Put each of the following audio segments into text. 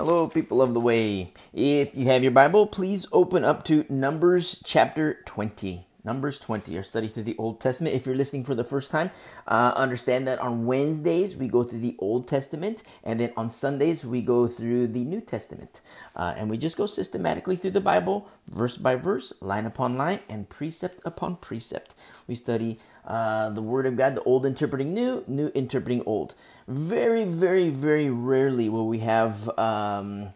Hello, people of the way. If you have your Bible, please open up to Numbers chapter 20. Numbers 20, our study through the Old Testament. If you're listening for the first time, uh, understand that on Wednesdays we go through the Old Testament, and then on Sundays we go through the New Testament. Uh, and we just go systematically through the Bible, verse by verse, line upon line, and precept upon precept. We study uh, the Word of God, the Old interpreting New, New interpreting Old. Very, very, very rarely will we have. Um,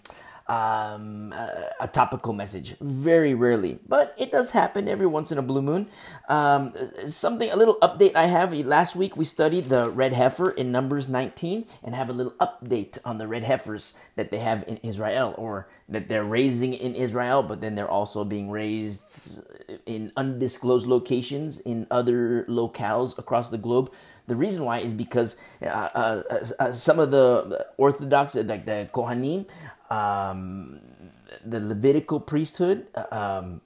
um, a, topical message. Very rarely, but it does happen every once in a blue moon. Um, something, a little update I have. Last week we studied the red heifer in Numbers 19 and have a little update on the red heifers that they have in Israel or that they're raising in Israel, but then they're also being raised in undisclosed locations in other locales across the globe. The reason why is because uh, uh, uh, some of the Orthodox, like the Kohanim, um, the Levitical priesthood. Um,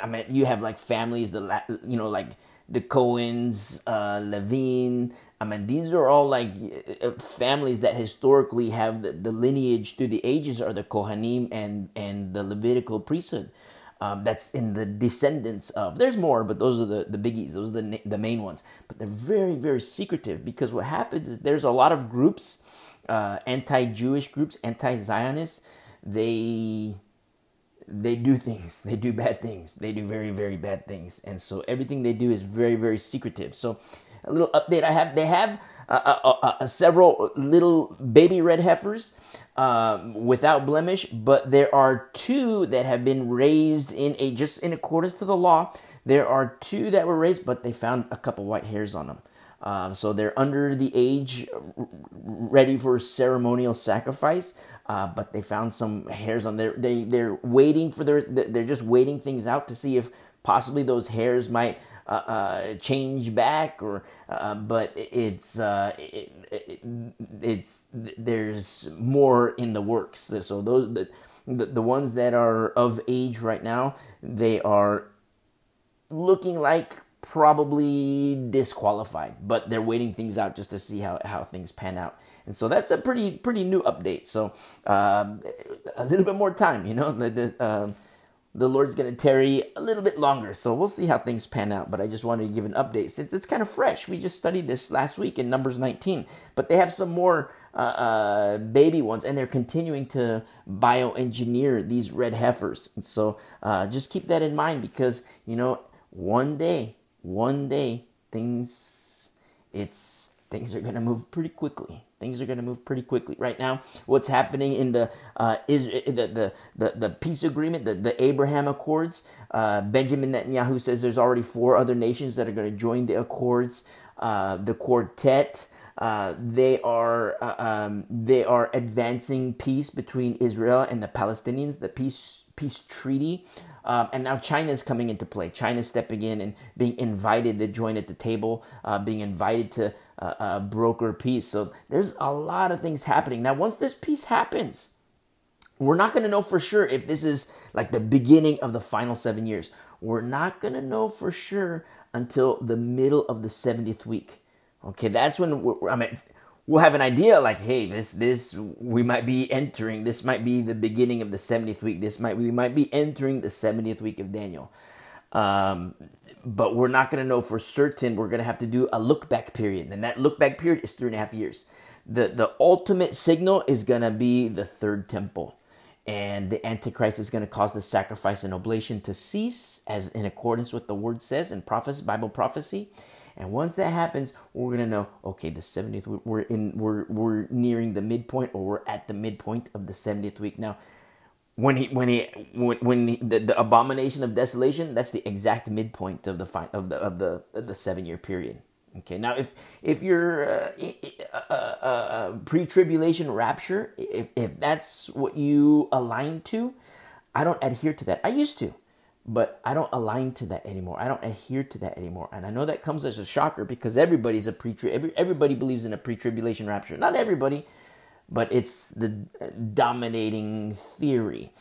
I mean, you have like families, the you know, like the Cohens, uh, Levine. I mean, these are all like uh, families that historically have the, the lineage through the ages are the Kohanim and and the Levitical priesthood. Um, that's in the descendants of. There's more, but those are the, the biggies. Those are the, the main ones. But they're very, very secretive because what happens is there's a lot of groups uh, anti-Jewish groups, anti-Zionists, they they do things. They do bad things. They do very very bad things, and so everything they do is very very secretive. So, a little update I have: they have several little baby red heifers um, without blemish, but there are two that have been raised in a just in accordance to the law. There are two that were raised, but they found a couple white hairs on them. Um, so they're under the age, ready for ceremonial sacrifice. Uh, but they found some hairs on there. They they're waiting for their. They're just waiting things out to see if possibly those hairs might uh, uh, change back or. Uh, but it's uh, it, it, it's there's more in the works. So those the, the ones that are of age right now, they are looking like probably disqualified, but they're waiting things out just to see how, how things pan out. And so that's a pretty pretty new update. So um, a little bit more time, you know. The the, uh, the Lord's going to tarry a little bit longer, so we'll see how things pan out. But I just wanted to give an update since it's kind of fresh. We just studied this last week in Numbers 19, but they have some more uh, uh, baby ones, and they're continuing to bioengineer these red heifers. And so uh, just keep that in mind because you know one day one day things it's things are going to move pretty quickly things are going to move pretty quickly right now what's happening in the uh, is the, the, the, the peace agreement the, the abraham accords uh, benjamin netanyahu says there's already four other nations that are going to join the accords uh, the quartet uh, they are uh, um, they are advancing peace between Israel and the Palestinians. The peace peace treaty um, and now China is coming into play. China is stepping in and being invited to join at the table, uh, being invited to uh, broker peace. So there's a lot of things happening. Now, once this peace happens, we're not going to know for sure if this is like the beginning of the final seven years. We're not going to know for sure until the middle of the 70th week. Okay, that's when we're, I mean, we'll have an idea like, hey, this this we might be entering. This might be the beginning of the seventieth week. This might we might be entering the seventieth week of Daniel. Um, but we're not going to know for certain. We're going to have to do a look back period, and that look back period is three and a half years. the The ultimate signal is going to be the third temple, and the Antichrist is going to cause the sacrifice and oblation to cease, as in accordance with the word says in prophecy, Bible prophecy and once that happens, we're gonna know, okay, the 70th week, we're in we're we're nearing the midpoint or we're at the midpoint of the 70th week. Now, when he when he when, when he, the, the abomination of desolation, that's the exact midpoint of the fi- of the of the of the 7-year period. Okay, now if if you're uh, uh, uh, uh, pre-tribulation rapture, if if that's what you align to, I don't adhere to that. I used to but I don't align to that anymore. I don't adhere to that anymore. And I know that comes as a shocker because everybody's a pre every, everybody believes in a pre-tribulation rapture. Not everybody, but it's the uh, dominating theory.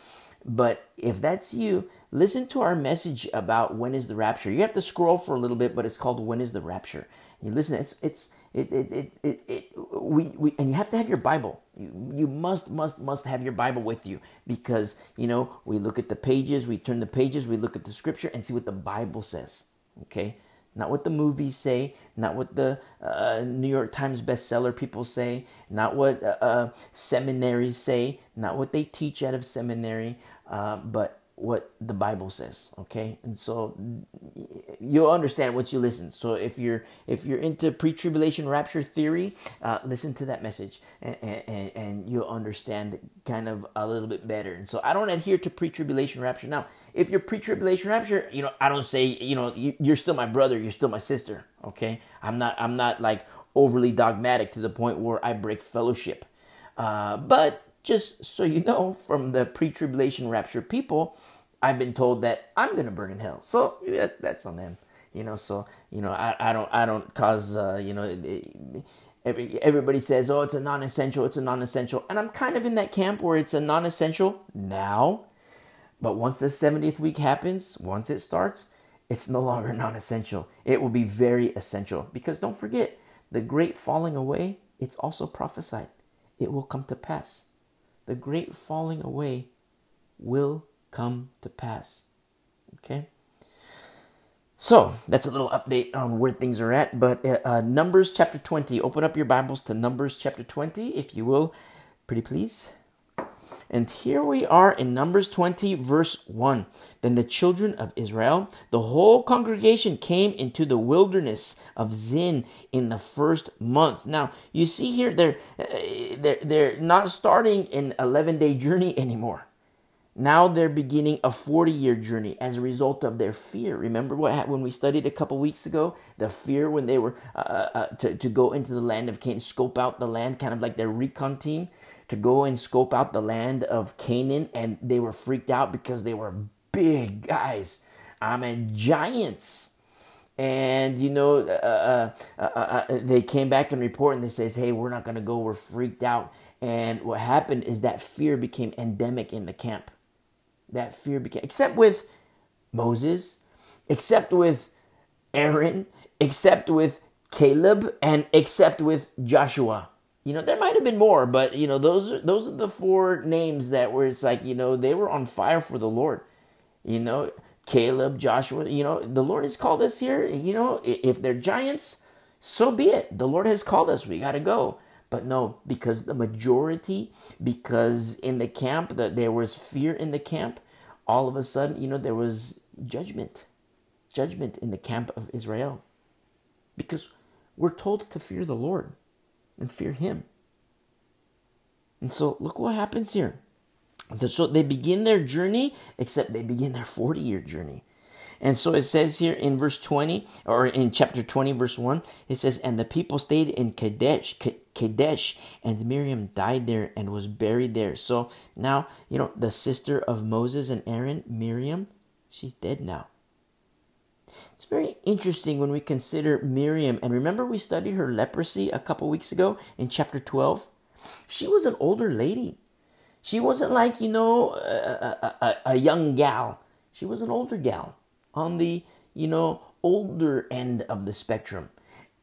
But if that's you, listen to our message about when is the rapture. You have to scroll for a little bit, but it's called When is the Rapture? You listen, it's it's it it it, it, it we, we and you have to have your Bible. You, you must must must have your Bible with you because you know we look at the pages, we turn the pages, we look at the scripture and see what the Bible says. Okay, not what the movies say, not what the uh, New York Times bestseller people say, not what uh, uh, seminaries say, not what they teach out of seminary, uh, but what the Bible says. Okay, and so you'll understand what you listen. So if you're if you're into pre-tribulation rapture theory, uh, listen to that message, and, and and you'll understand kind of a little bit better. And so I don't adhere to pre-tribulation rapture now if you're pre-tribulation rapture, you know, I don't say, you know, you, are still my brother, you're still my sister. Okay, I'm not, I'm not like overly dogmatic to the point where I break fellowship. Uh, but just so you know, from the pre-tribulation rapture people, I've been told that I'm gonna burn in hell. So that's that's on them. You know, so you know, I, I don't I don't cause uh, you know. Every, everybody says, "Oh, it's a non-essential. It's a non-essential," and I'm kind of in that camp where it's a non-essential now but once the 70th week happens, once it starts, it's no longer non essential. It will be very essential. Because don't forget, the great falling away, it's also prophesied. It will come to pass. The great falling away will come to pass. Okay? So that's a little update on where things are at. But uh, uh Numbers chapter 20, open up your Bibles to Numbers chapter 20, if you will. Pretty please. And here we are in Numbers 20, verse 1. Then the children of Israel, the whole congregation came into the wilderness of Zin in the first month. Now, you see here, they're, uh, they're, they're not starting an 11 day journey anymore. Now they're beginning a 40 year journey as a result of their fear. Remember what when we studied a couple weeks ago? The fear when they were uh, uh to, to go into the land of Canaan, scope out the land, kind of like their recon team to go and scope out the land of Canaan, and they were freaked out because they were big guys. I mean, giants. And you know, uh, uh, uh, uh, uh they came back and report, and they says, "Hey, we're not going to go. We're freaked out." And what happened is that fear became endemic in the camp. That fear became, except with Moses, except with Aaron, except with Caleb, and except with Joshua. You know, there might have been more, but you know, those are those are the four names that were it's like, you know, they were on fire for the Lord. You know, Caleb, Joshua, you know, the Lord has called us here. You know, if they're giants, so be it. The Lord has called us. We got to go. But no, because the majority, because in the camp that there was fear in the camp, all of a sudden, you know, there was judgment. Judgment in the camp of Israel. Because we're told to fear the Lord and fear him. And so look what happens here. So they begin their journey, except they begin their 40 year journey. And so it says here in verse 20, or in chapter 20, verse 1, it says, And the people stayed in Kadesh, Kadesh, and Miriam died there and was buried there. So now, you know, the sister of Moses and Aaron, Miriam, she's dead now. It's very interesting when we consider Miriam. And remember, we studied her leprosy a couple weeks ago in chapter 12? She was an older lady. She wasn't like, you know, a, a, a young gal. She was an older gal on the, you know, older end of the spectrum.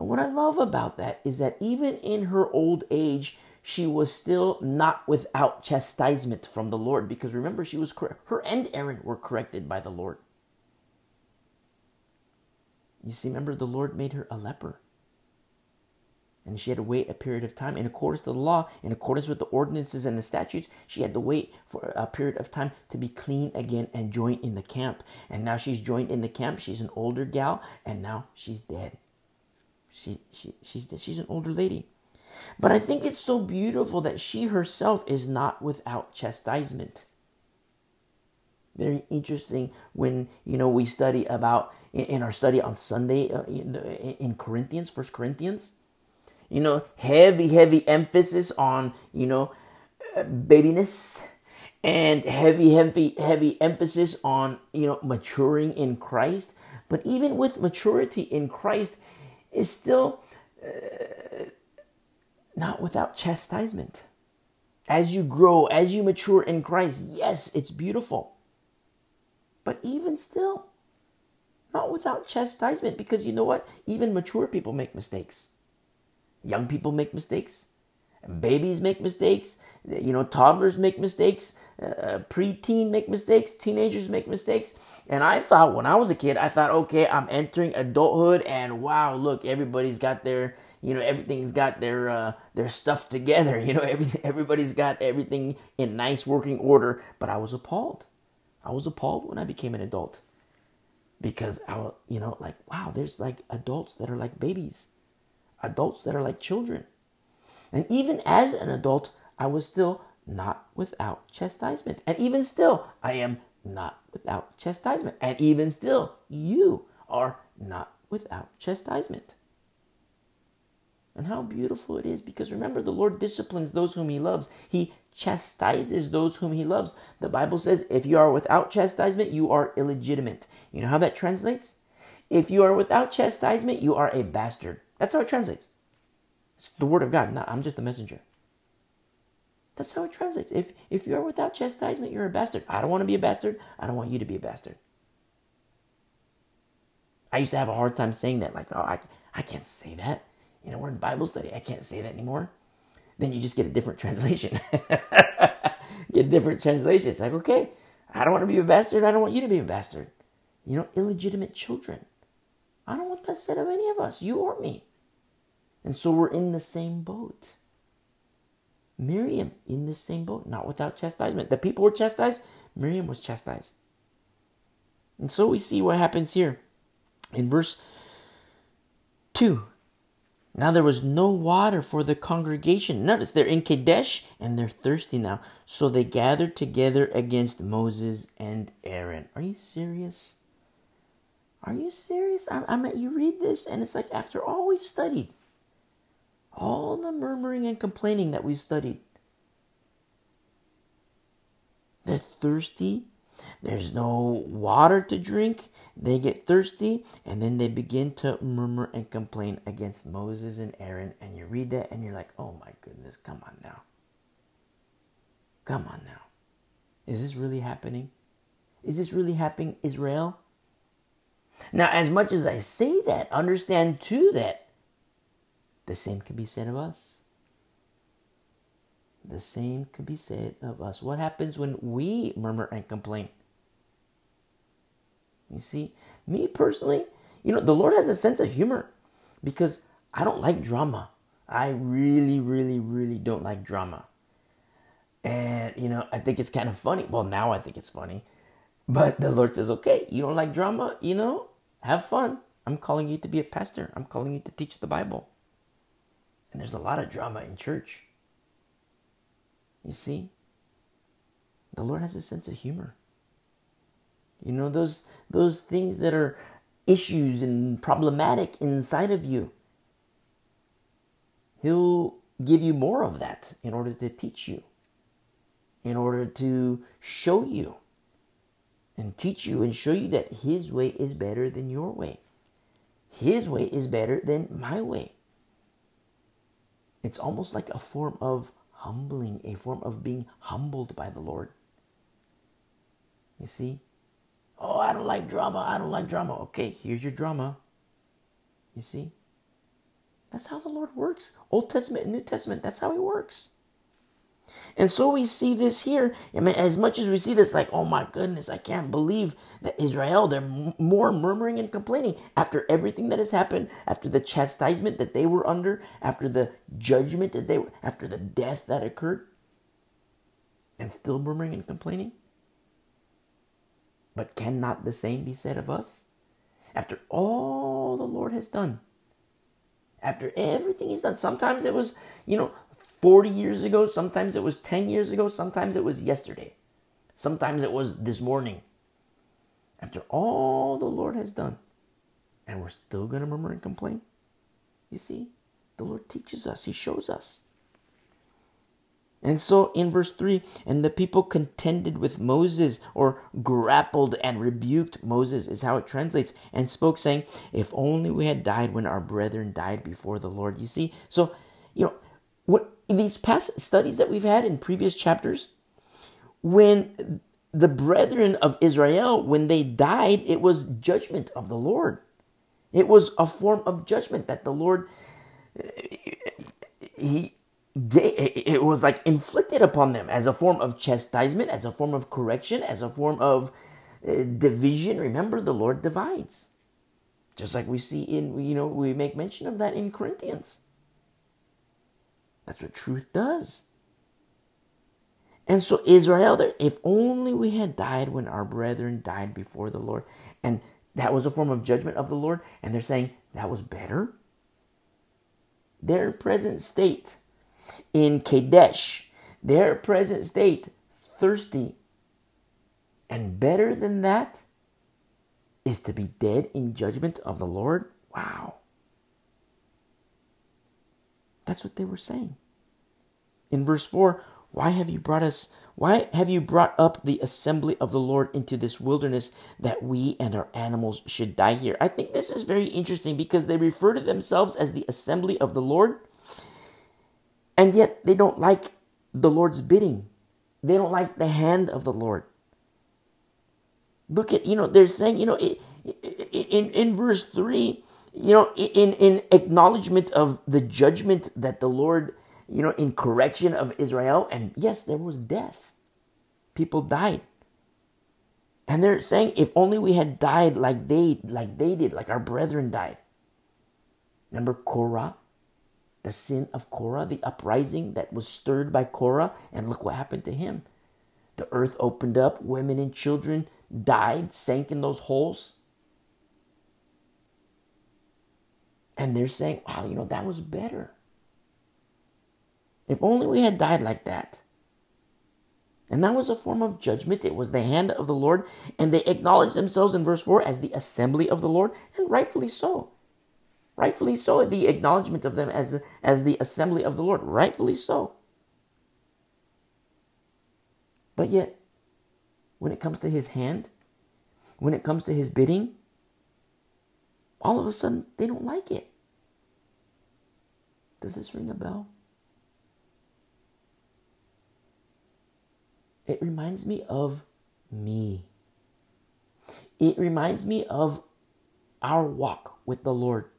And what I love about that is that even in her old age, she was still not without chastisement from the Lord because remember she was her and Aaron were corrected by the Lord. You see, remember, the Lord made her a leper. And she had to wait a period of time. In accordance to the law, in accordance with the ordinances and the statutes, she had to wait for a period of time to be clean again and join in the camp. And now she's joined in the camp. She's an older gal, and now she's dead. She, she, she's, she's an older lady. But I think it's so beautiful that she herself is not without chastisement very interesting when you know we study about in our study on Sunday uh, in Corinthians, First Corinthians. You know, heavy, heavy emphasis on you know uh, babiness and heavy, heavy, heavy emphasis on you know maturing in Christ. But even with maturity in Christ, is still uh, not without chastisement. As you grow, as you mature in Christ, yes, it's beautiful. But even still, not without chastisement, because you know what? Even mature people make mistakes. Young people make mistakes. Babies make mistakes. You know, toddlers make mistakes. Uh, preteen make mistakes. Teenagers make mistakes. And I thought when I was a kid, I thought, okay, I'm entering adulthood, and wow, look, everybody's got their, you know, everything's got their uh, their stuff together. You know, every, everybody's got everything in nice working order. But I was appalled. I was appalled when I became an adult because I, you know, like wow, there's like adults that are like babies, adults that are like children, and even as an adult, I was still not without chastisement, and even still, I am not without chastisement. And even still, you are not without chastisement. And how beautiful it is because remember, the Lord disciplines those whom He loves. He chastises those whom He loves. The Bible says, if you are without chastisement, you are illegitimate. You know how that translates? If you are without chastisement, you are a bastard. That's how it translates. It's the Word of God. Not, I'm just a messenger. That's how it translates. If if you are without chastisement, you're a bastard. I don't want to be a bastard. I don't want you to be a bastard. I used to have a hard time saying that. Like, oh, I, I can't say that. You know, we're in Bible study. I can't say that anymore. Then you just get a different translation. get different translation. It's like, okay, I don't want to be a bastard. I don't want you to be a bastard. You know, illegitimate children. I don't want that said of any of us, you or me. And so we're in the same boat. Miriam in the same boat, not without chastisement. The people were chastised, Miriam was chastised. And so we see what happens here in verse 2. Now there was no water for the congregation. Notice they're in Kadesh and they're thirsty now. So they gathered together against Moses and Aaron. Are you serious? Are you serious? I, I mean, you read this and it's like after all we've studied, all the murmuring and complaining that we studied. They're thirsty. There's no water to drink. They get thirsty and then they begin to murmur and complain against Moses and Aaron. And you read that and you're like, oh my goodness, come on now. Come on now. Is this really happening? Is this really happening, Israel? Now, as much as I say that, understand too that the same can be said of us. The same can be said of us. What happens when we murmur and complain? You see, me personally, you know, the Lord has a sense of humor because I don't like drama. I really, really, really don't like drama. And, you know, I think it's kind of funny. Well, now I think it's funny. But the Lord says, okay, you don't like drama, you know, have fun. I'm calling you to be a pastor, I'm calling you to teach the Bible. And there's a lot of drama in church. You see? The Lord has a sense of humor. You know, those those things that are issues and problematic inside of you. He'll give you more of that in order to teach you, in order to show you and teach you and show you that His way is better than your way. His way is better than my way. It's almost like a form of humbling, a form of being humbled by the Lord. You see? Oh, I don't like drama. I don't like drama. Okay, here's your drama. You see? That's how the Lord works. Old Testament and New Testament, that's how He works. And so we see this here. I mean, as much as we see this, like, oh my goodness, I can't believe that Israel, they're more murmuring and complaining after everything that has happened, after the chastisement that they were under, after the judgment that they were, after the death that occurred, and still murmuring and complaining. But cannot the same be said of us? After all the Lord has done, after everything He's done, sometimes it was, you know, 40 years ago, sometimes it was 10 years ago, sometimes it was yesterday, sometimes it was this morning. After all the Lord has done, and we're still going to murmur and complain. You see, the Lord teaches us, He shows us. And so in verse 3, and the people contended with Moses, or grappled and rebuked Moses, is how it translates, and spoke, saying, If only we had died when our brethren died before the Lord. You see, so, you know, what these past studies that we've had in previous chapters, when the brethren of Israel, when they died, it was judgment of the Lord. It was a form of judgment that the Lord eh, he it was like inflicted upon them as a form of chastisement, as a form of correction, as a form of uh, division. Remember, the Lord divides, just like we see in you know we make mention of that in Corinthians. That's what truth does. And so Israel, if only we had died when our brethren died before the Lord, and that was a form of judgment of the Lord, and they're saying that was better. Their present state in Kadesh, their present state, thirsty. And better than that is to be dead in judgment of the Lord. Wow. That's what they were saying. In verse 4, why have you brought us why have you brought up the assembly of the Lord into this wilderness that we and our animals should die here? I think this is very interesting because they refer to themselves as the assembly of the Lord, and yet they don't like the Lord's bidding. They don't like the hand of the Lord. Look at, you know, they're saying, you know, in, in verse 3, you know, in, in acknowledgement of the judgment that the Lord, you know, in correction of Israel, and yes, there was death. People died. And they're saying, if only we had died like they like they did, like our brethren died. Remember Korah? The sin of Korah, the uprising that was stirred by Korah, and look what happened to him. The earth opened up, women and children died, sank in those holes. And they're saying, wow, you know, that was better. If only we had died like that. And that was a form of judgment. It was the hand of the Lord. And they acknowledged themselves in verse 4 as the assembly of the Lord, and rightfully so. Rightfully so, the acknowledgement of them as the, as the assembly of the Lord. Rightfully so. But yet, when it comes to his hand, when it comes to his bidding, all of a sudden they don't like it. Does this ring a bell? It reminds me of me. It reminds me of our walk with the Lord.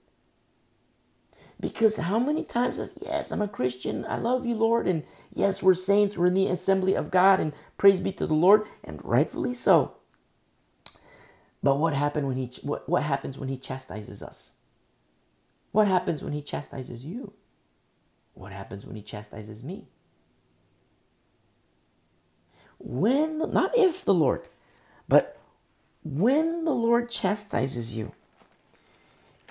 Because how many times, yes, I'm a Christian, I love you, Lord, and yes, we're saints, we're in the assembly of God, and praise be to the Lord, and rightfully so. But what happened when he what, what happens when he chastises us? What happens when he chastises you? What happens when he chastises me? When not if the Lord, but when the Lord chastises you,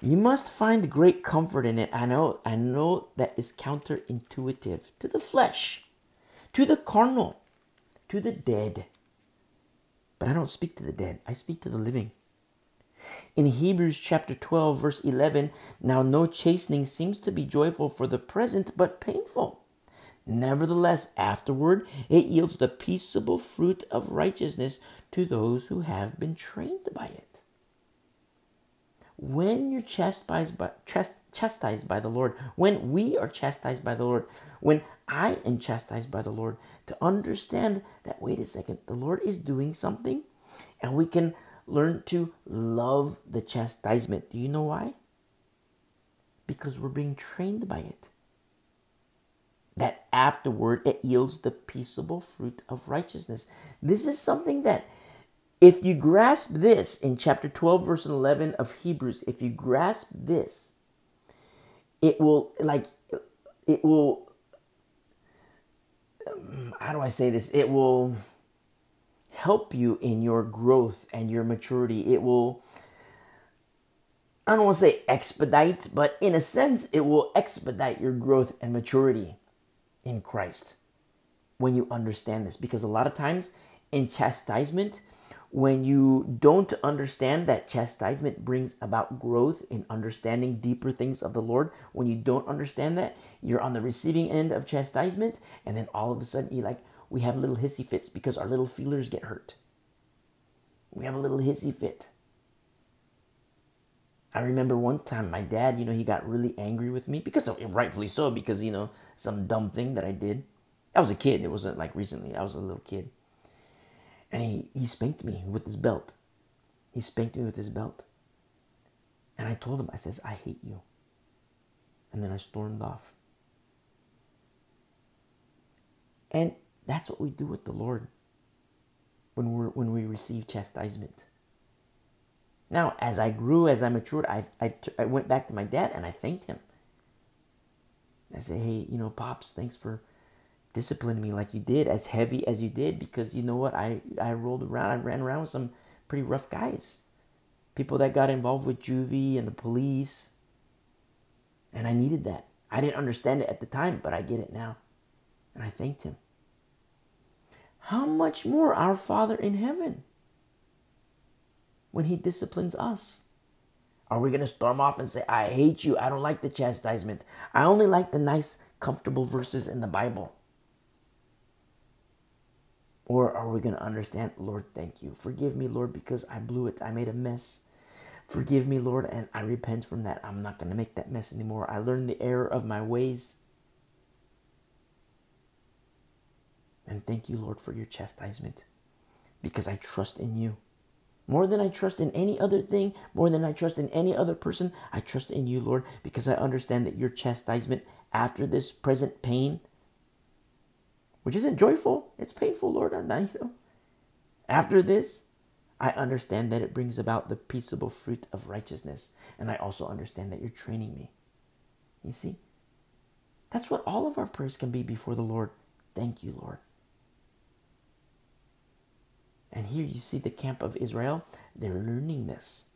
you must find great comfort in it. I know, I know that is counterintuitive to the flesh, to the carnal, to the dead. But I don't speak to the dead, I speak to the living. In Hebrews chapter 12, verse 11, now no chastening seems to be joyful for the present, but painful. Nevertheless, afterward, it yields the peaceable fruit of righteousness to those who have been trained by it when you're chastised by, chastised by the Lord, when we are chastised by the Lord, when I am chastised by the Lord, to understand that, wait a second, the Lord is doing something and we can learn to love the chastisement. Do you know why? Because we're being trained by it. That afterward it yields the peaceable fruit of righteousness. This is something that if you grasp this in chapter 12, verse 11 of Hebrews, if you grasp this, it will, like, it will, um, how do I say this? It will help you in your growth and your maturity. It will, I don't want to say expedite, but in a sense, it will expedite your growth and maturity in Christ when you understand this. Because a lot of times in chastisement, when you don't understand that chastisement brings about growth in understanding deeper things of the Lord, when you don't understand that, you're on the receiving end of chastisement, and then all of a sudden you like, we have little hissy fits because our little feelers get hurt. We have a little hissy fit. I remember one time my dad, you know, he got really angry with me because rightfully so, because, you know, some dumb thing that I did. I was a kid. It wasn't like recently. I was a little kid. And he, he spanked me with his belt. He spanked me with his belt. And I told him, I says, I hate you. And then I stormed off. And that's what we do with the Lord when we're, when we receive chastisement. Now, as I grew, as I matured, I, I, I went back to my dad and I thanked him. I said, hey, you know, Pops, thanks for disciplining me like you did, as heavy as you did, because you know what? I, I rolled around, I ran around with some pretty rough guys. People that got involved with juvie and the police. And I needed that. I didn't understand it at the time, but I get it now. And I thanked him. How much more our Father in heaven when he disciplines us? Are we going to storm off and say, I hate you. I don't like the chastisement. I only like the nice, comfortable verses in the Bible? Or are we going to understand, Lord, thank you. Forgive me, Lord, because I blew it. I made a mess. Forgive me, Lord, and I repent from that. I'm not going to make that mess anymore. I learned the error of my ways. And thank you, Lord, for your chastisement because I trust in you. More than I trust in any other thing, more than I trust in any other person, I trust in you, Lord, because I understand that your chastisement after this present pain, which isn't joyful, it's painful, Lord. And I you know. After this, I understand that it brings about the peaceable fruit of righteousness. And I also understand that you're training me. You see? That's what all of our prayers can be before the Lord. Thank you, Lord. And here you see the camp of Israel, they're learning this.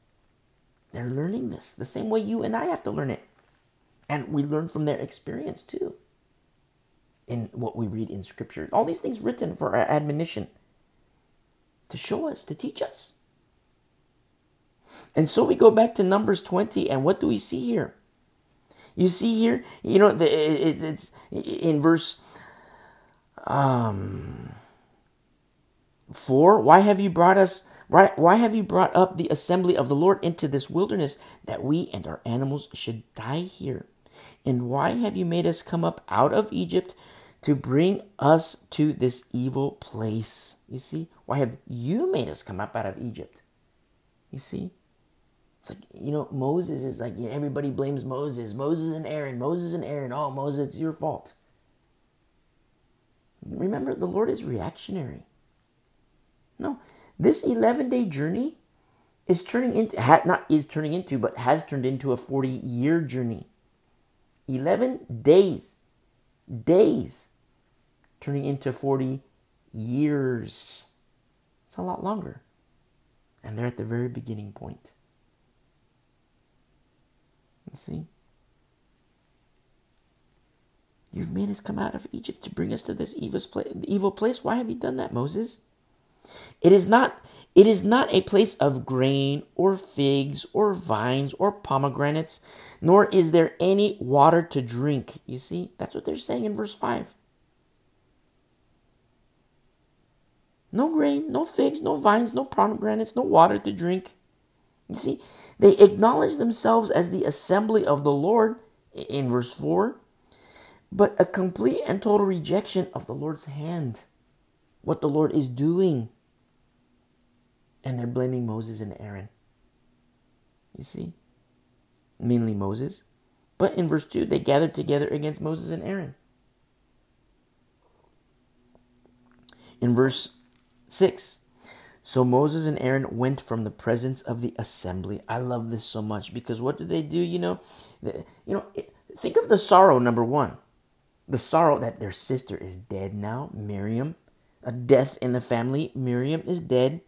They're learning this the same way you and I have to learn it. And we learn from their experience too. In what we read in Scripture. All these things written for our admonition to show us, to teach us. And so we go back to Numbers 20, and what do we see here? You see here, you know, it's in verse um, 4 Why have you brought us Right? Why have you brought up the assembly of the Lord into this wilderness that we and our animals should die here? And why have you made us come up out of Egypt to bring us to this evil place? You see? Why have you made us come up out of Egypt? You see? It's like, you know, Moses is like, everybody blames Moses. Moses and Aaron. Moses and Aaron. Oh, Moses, it's your fault. Remember, the Lord is reactionary. No, this 11 day journey is turning into, not is turning into, but has turned into a 40 year journey. 11 days, days, turning into 40 years. It's a lot longer. And they're at the very beginning point. You see? You've made us come out of Egypt to bring us to this evil place. Why have you done that, Moses? It is not it is not a place of grain or figs or vines or pomegranates, nor is there any water to drink. You see, that's what they're saying in verse 5. No grain, no figs, no vines, no pomegranates, no water to drink. You see, they acknowledge themselves as the assembly of the Lord in verse 4, but a complete and total rejection of the Lord's hand, what the Lord is doing and they're blaming Moses and Aaron. You see? Mainly Moses. But in verse 2, they gathered together against Moses and Aaron. In verse 6, so Moses and Aaron went from the presence of the assembly. I love this so much because what do they do? You know, you know, think of the sorrow. Number one, the sorrow that their sister is dead now, Miriam. A death in the family. Miriam is dead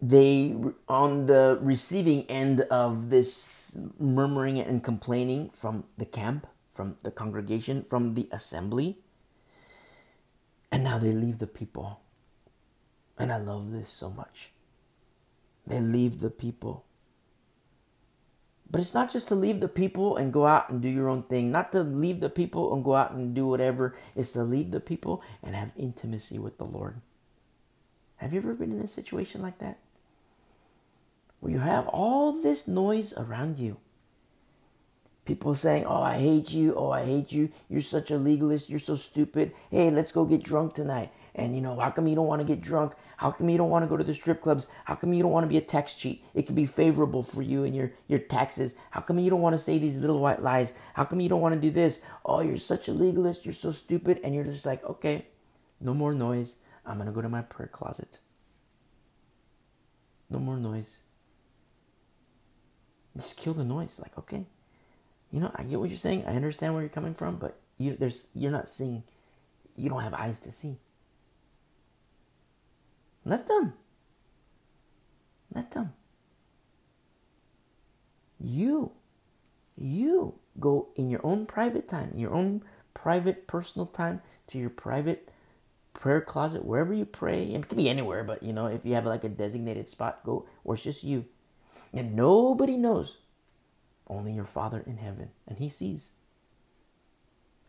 they on the receiving end of this murmuring and complaining from the camp from the congregation from the assembly and now they leave the people and i love this so much they leave the people but it's not just to leave the people and go out and do your own thing not to leave the people and go out and do whatever it's to leave the people and have intimacy with the lord have you ever been in a situation like that where you have all this noise around you. People saying, Oh, I hate you. Oh, I hate you. You're such a legalist. You're so stupid. Hey, let's go get drunk tonight. And you know, how come you don't want to get drunk? How come you don't want to go to the strip clubs? How come you don't want to be a tax cheat? It can be favorable for you and your, your taxes. How come you don't want to say these little white lies? How come you don't want to do this? Oh, you're such a legalist. You're so stupid. And you're just like, okay, no more noise. I'm to go to my prayer closet. No more noise. Just kill the noise. Like, okay, you know, I get what you're saying. I understand where you're coming from, but you, there's, you're not seeing. You don't have eyes to see. Let them. Let them. You, you go in your own private time, your own private personal time to your private prayer closet, wherever you pray. It can be anywhere, but you know, if you have like a designated spot, go where it's just you. And nobody knows. Only your Father in heaven. And He sees.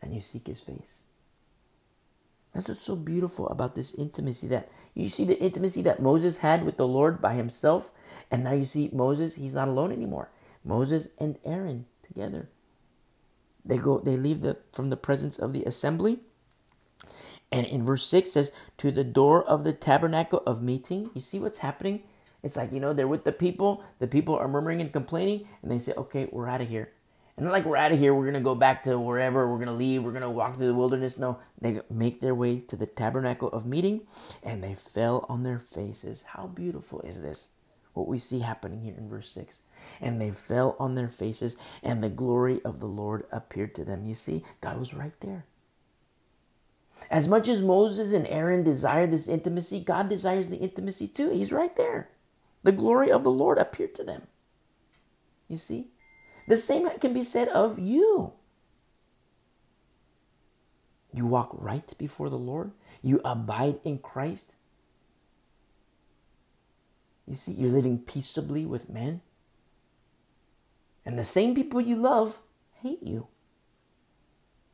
And you seek His face. That's what's so beautiful about this intimacy that you see the intimacy that Moses had with the Lord by himself, and now you see Moses, he's not alone anymore. Moses and Aaron together. They go they leave the from the presence of the assembly. And in verse 6 says, To the door of the tabernacle of meeting. You see what's happening? It's like, you know, they're with the people, the people are murmuring and complaining, and they say, Okay, we're out of here. And like we're out of here, we're to go back to wherever, we're to leave, we're to walk through the wilderness. No, they make their way to the tabernacle of meeting and they fell on their faces. How beautiful is this? What we see happening here in verse 6. And they fell on their faces, and the glory of the Lord appeared to them. You see, God was right there. As much as Moses and Aaron desired this intimacy, God desires the intimacy too. He's right there. The glory of the Lord appeared to them. You see? The same can be said of you. You walk right before the Lord. You abide in Christ. You see, you're living peaceably with men. And the same people you love hate you.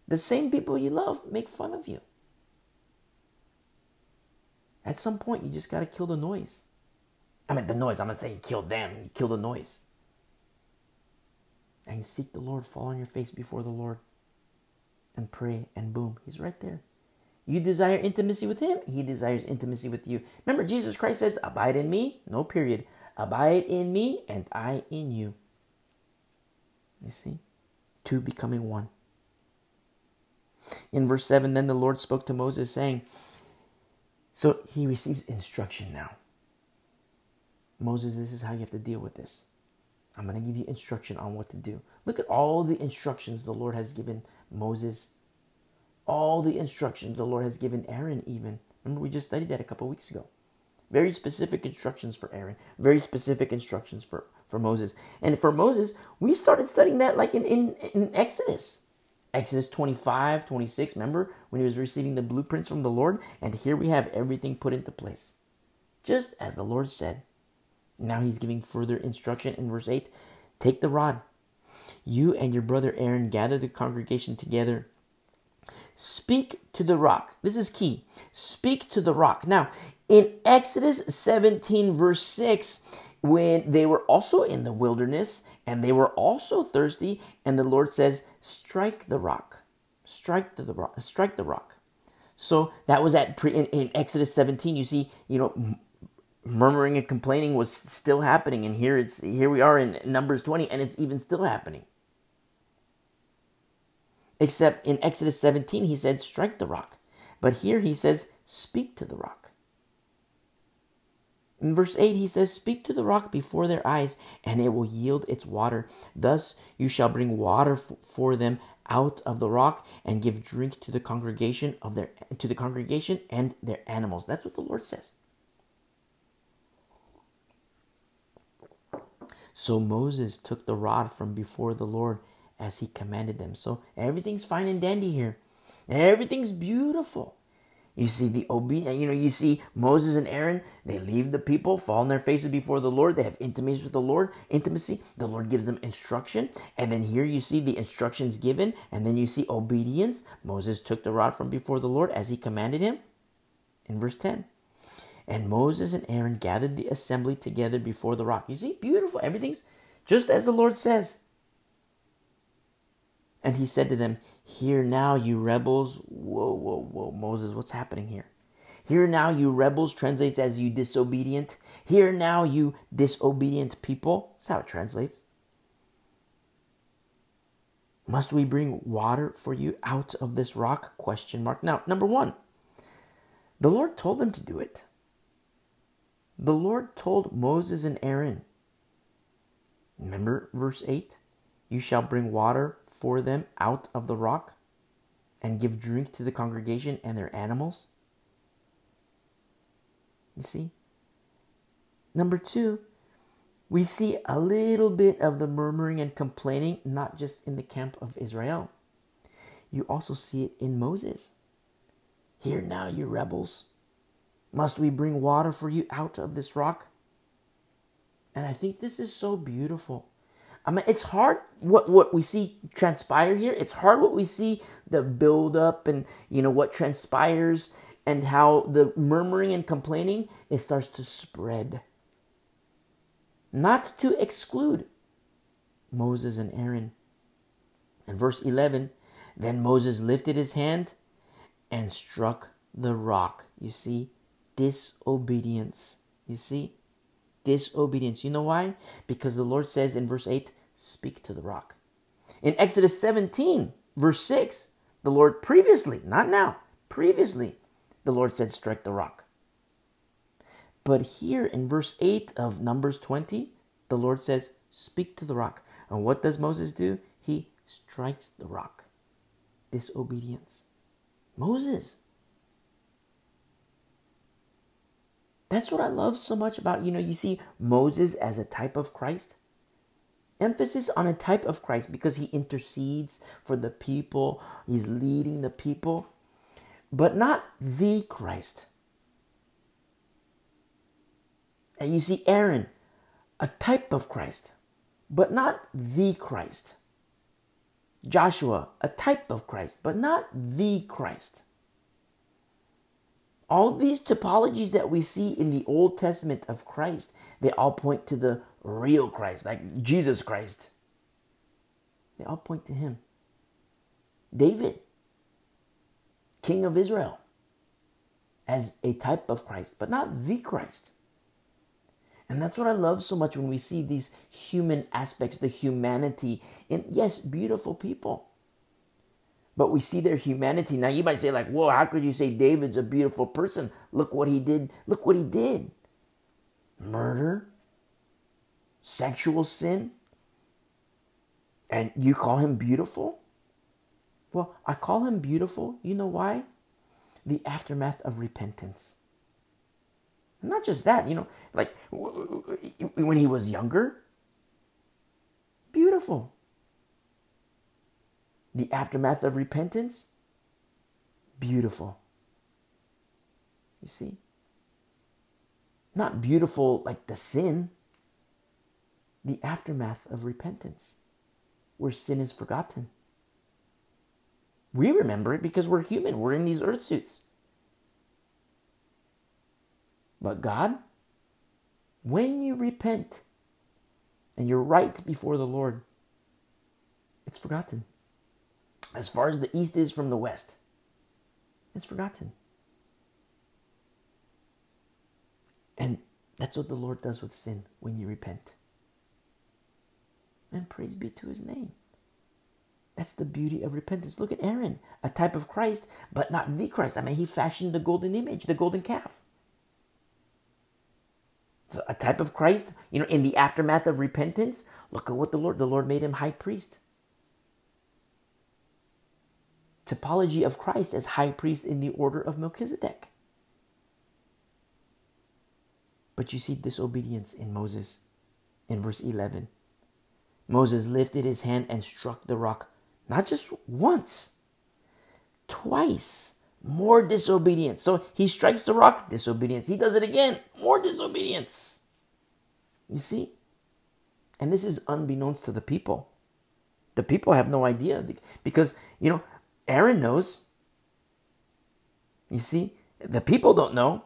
The same people you love make fun of you. At some point, you just got to kill the noise. I mean, the noise. I'm not saying kill them, you kill the noise and seek the Lord, fall on your face before the Lord and pray, and boom, He's right there. You desire intimacy with Him, He desires intimacy with you. Remember, Jesus Christ says, Abide in me, no period. Abide in me, and I in you. You see? Two becoming one. In verse 7, then the Lord spoke to Moses, saying, So he receives instruction now. Moses, this is how you have to deal with this. I'm going to give you instruction on what to do. Look at all the instructions the Lord has given Moses, all the instructions the Lord has given Aaron, even. Remember, we just studied that a couple weeks ago. Very specific instructions for Aaron, very specific instructions for, for Moses. And for Moses, we started studying that like in, in, in Exodus. Exodus 25, 26, remember when he was receiving the blueprints from the Lord? And here we have everything put into place. Just as the Lord said. Now he's giving further instruction in verse 8 Take the rod. You and your brother Aaron gather the congregation together. Speak to the rock. This is key. Speak to the rock. Now, in Exodus 17, verse 6, when they were also in the wilderness and they were also thirsty, and the Lord says, Strike the rock. Strike the rock. Strike the rock. So that was at pre, in, in Exodus 17. You see, you know, murmuring and complaining was still happening and here it's here we are in numbers 20 and it's even still happening. Except in exodus 17 he said strike the rock. But here he says speak to the rock. In verse 8 he says speak to the rock before their eyes and it will yield its water. Thus you shall bring water for them out of the rock and give drink to the congregation of their to the congregation and their animals. That's what the lord says So Moses took the rod from before the Lord as he commanded them. So everything's fine and dandy here. Everything's beautiful. You see the obedience, you know, you see Moses and Aaron, they leave the people, fall on their faces before the Lord. They have intimacy with the Lord, intimacy. The Lord gives them instruction. And then here you see the instructions given, and then you see obedience. Moses took the rod from before the Lord as he commanded him. In verse 10. And Moses and Aaron gathered the assembly together before the rock. You see, beautiful. Everything's just as the Lord says. And he said to them, Hear now, you rebels. Whoa, whoa, whoa, Moses, what's happening here? Hear now, you rebels translates as you disobedient. Hear now, you disobedient people. That's how it translates. Must we bring water for you out of this rock? Question mark. Now, number one, the Lord told them to do it. The Lord told Moses and Aaron. Remember verse 8? You shall bring water for them out of the rock and give drink to the congregation and their animals. You see? Number two, we see a little bit of the murmuring and complaining, not just in the camp of Israel. You also see it in Moses. Hear now, you rebels. Must we bring water for you out of this rock? And I think this is so beautiful. I mean, it's hard what, what we see transpire here. It's hard what we see the build up and, you know, what transpires and how the murmuring and complaining, it starts to spread not to exclude Moses and Aaron. In verse 11, then Moses lifted his hand and struck the rock. You see, disobedience. You see, disobedience. You know why? Because the Lord says in verse 8, speak to the rock. In Exodus 17, verse 6, the Lord previously, not now, previously, the Lord said, strike the rock. But here in verse 8 of Numbers 20, the Lord says, Speak to the rock. And what does Moses do? He strikes the rock. Disobedience. Moses. That's what I love so much about, you know, you see Moses as a type of Christ. Emphasis on a type of Christ because he intercedes for the people, he's leading the people, but not the Christ. And you see Aaron, a type of Christ, but not the Christ. Joshua, a type of Christ, but not the Christ. All these typologies that we see in the Old Testament of Christ, they all point to the real Christ, like Jesus Christ. They all point to him. David, King of Israel, as a type of Christ, but not the Christ. And that's what I love so much when we see these human aspects, the humanity in, yes, beautiful people. But we see their humanity. Now you might say, like, whoa, how could you say David's a beautiful person? Look what he did. Look what he did. Murder, sexual sin, and you call him beautiful? Well, I call him beautiful. You know why? The aftermath of repentance. Not just that, you know, like when he was younger, beautiful. The aftermath of repentance, beautiful. You see? Not beautiful like the sin, the aftermath of repentance, where sin is forgotten. We remember it because we're human, we're in these earth suits. But God, when you repent and you're right before the Lord, it's forgotten. As far as the east is from the west, it's forgotten. And that's what the Lord does with sin when you repent. And praise be to his name. That's the beauty of repentance. Look at Aaron, a type of Christ, but not the Christ. I mean, he fashioned the golden image, the golden calf a type of Christ, you know, in the aftermath of repentance, look at what the Lord, the Lord made him high priest. Typology of Christ as high priest in the order of Melchizedek. But you see disobedience in Moses in verse 11. Moses lifted his hand and struck the rock, not just once, twice more disobedience. So he strikes the rock, disobedience. He does it again, more disobedience. You see? And this is unbeknownst to the people. The people have no idea because, you know, Aaron knows. You see? The people don't know.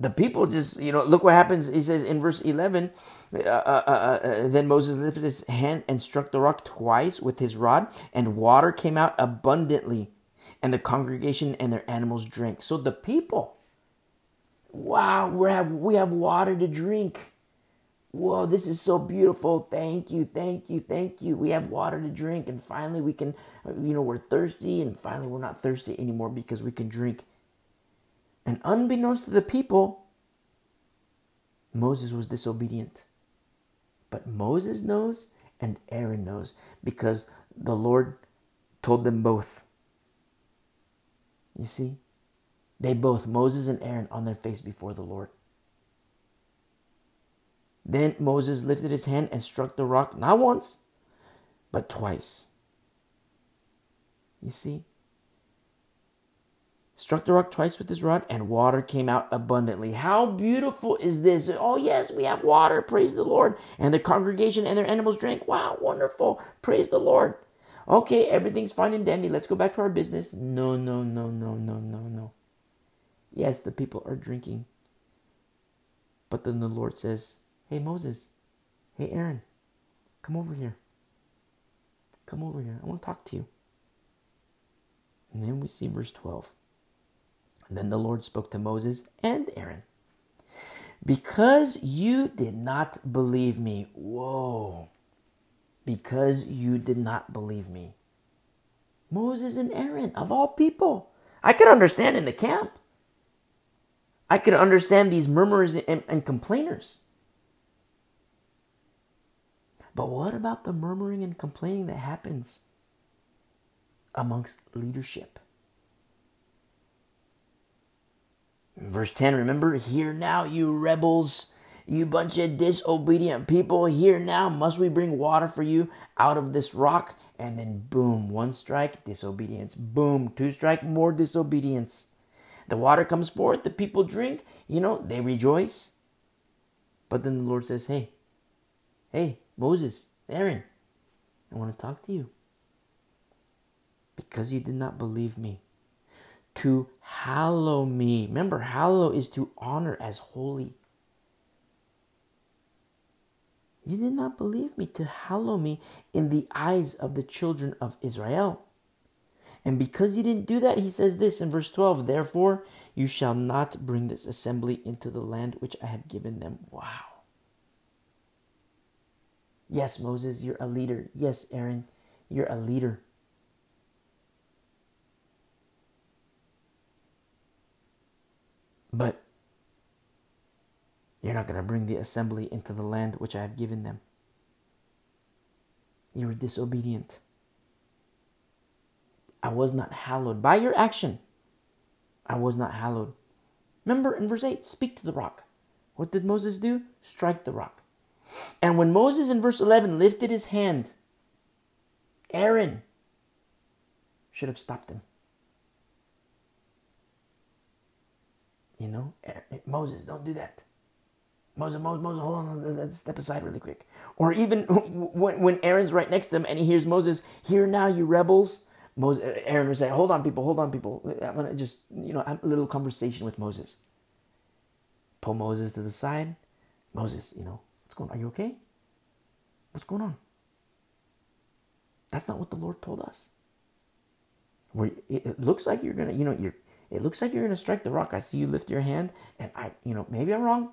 the people just, you know, look what happens. He says in verse 11, uh, uh, uh, uh, then Moses lifted his hand and struck the rock twice with his rod, and water came out abundantly, and the congregation and their animals drank. So the people, wow, we have, we have water to drink. Whoa, this is so beautiful. Thank you, thank you, thank you. We have water to drink, and finally we can, uh, you know, we're thirsty, and finally we're not thirsty anymore because we can drink. And unbeknownst to the people, Moses was disobedient. But Moses knows and Aaron knows because the Lord told them both. You see? They both, Moses and Aaron, on their face before the Lord. Then Moses lifted his hand and struck the rock, not once, but twice. You see? struck the rock twice with his rod, and water came out abundantly. How beautiful is this? Oh, yes, we have water. Praise the Lord. And the congregation and their animals drank. Wow, wonderful. Praise the Lord. Okay, everything's fine and dandy. Let's go back to our business. No, no, no, no, no, no, no. Yes, the people are drinking. But then the Lord says, Hey, Moses. Hey, Aaron. Come over here. Come over here. I want to talk to you. And then we see verse 12. And then the Lord spoke to Moses and Aaron. Because you did not believe me. Whoa. Because you did not believe me. Moses and Aaron, of all people. I could understand in the camp. I could understand these murmurers and, and complainers. But what about the murmuring and complaining that happens amongst leadership? Verse 10, remember, hear now, you rebels, you bunch of disobedient people, hear now, must we bring water for you out of this rock? And then, boom, one strike, disobedience. Boom, two strike, more disobedience. The water comes forth, the people drink, you know, they rejoice. But then the Lord says, hey, hey, Moses, Aaron, I want to talk to you. Because you did not believe me to hallow me. Remember, hallow is to honor as holy. You did not believe me to hallow me in the eyes of the children of Israel. And because you didn't do that, he says this in verse 12 Therefore, you shall not bring this assembly into the land which I have given them. Wow. Yes, Moses, you're a leader. Yes, Aaron, you're a leader. But you're not going to bring the assembly into the land which I have given them. You were disobedient. I was not hallowed by your action. I was not hallowed. Remember in verse 8, speak to the rock. What did Moses do? Strike the rock. And when Moses in verse 11 lifted his hand, Aaron should have stopped him. You know, Moses, don't do that. Moses, Moses, Moses, hold on, let's step aside really quick. Or even when, Aaron's right next to him and he hears Moses, hear now, you rebels. Moses, eh, Aaron would say, hold on, people, hold on, people. I'm going to just, you know, have a little conversation with Moses. Pull Moses to the side. Moses, you know, going on? Are you okay? What's going on? That's not what the Lord told us. Where it looks like you're to, you know, you're it looks like you're to strike the rock. I see you lift your hand, and I, you know, maybe I'm wrong,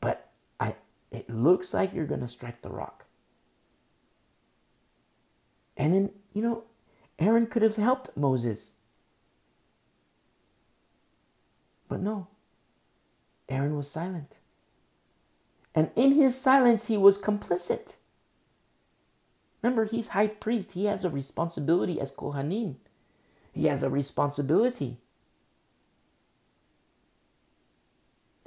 but I, it looks like you're to strike the rock. And then, you know, Aaron could have helped Moses. But no, Aaron was silent. And in his silence, he was complicit. Remember, he's high priest. He has a responsibility as Kohanim. He has a responsibility.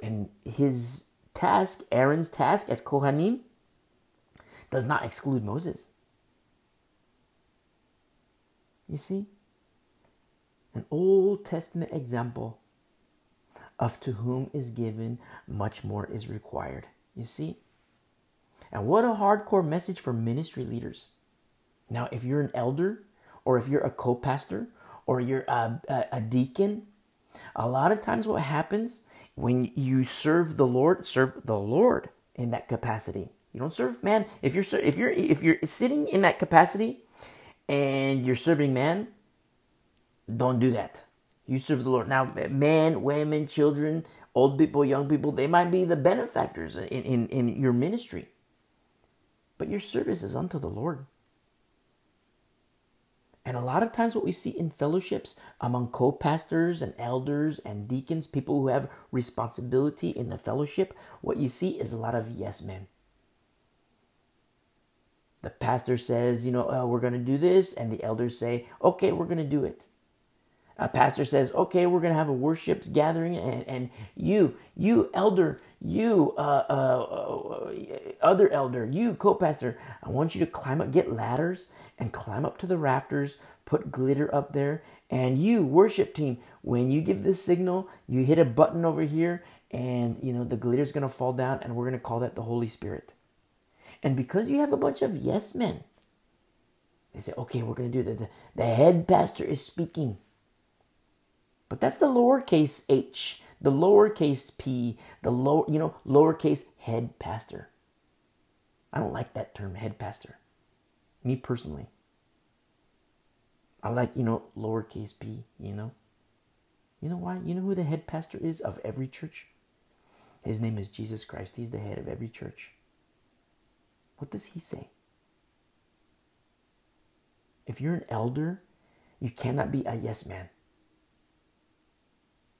And his task, Aaron's task as Kohanim, does not exclude Moses. You see? An Old Testament example of to whom is given, much more is required. You see? And what a hardcore message for ministry leaders. Now, if you're an elder, or if you're a co pastor, or you're a, a, a deacon, A lot of times, what happens when you serve the Lord, serve the Lord in that capacity. You don't serve man. If you're if you're if you're sitting in that capacity and you're serving man, don't do that. You serve the Lord. Now, men, women, children, old people, young people, they might be the benefactors in, in, in your ministry. But your service is unto the Lord. And a lot of times, what we see in fellowships among co pastors and elders and deacons, people who have responsibility in the fellowship, what you see is a lot of yes men. The pastor says, you know, oh, we're going to do this, and the elders say, okay, we're going to do it a pastor says, okay, we're going to have a worship gathering, and, and you, you elder, you uh, uh, uh, other elder, you co-pastor, I want you to climb up, get ladders, and climb up to the rafters, put glitter up there, and you worship team, when you give the signal, you hit a button over here, and you know the glitter's going to fall down, and we're going to call that the Holy Spirit. And because you have a bunch of yes men, they say, okay, we're going to do that. The head pastor is speaking. But that's the lowercase h, the lowercase p, the lower, you know, lowercase head pastor. I don't like that term, head pastor. Me personally. I like, you know, lowercase p, you know. You know why? You know who the head pastor is of every church? His name is Jesus Christ. He's the head of every church. What does he say? If you're an elder, you cannot be a yes man.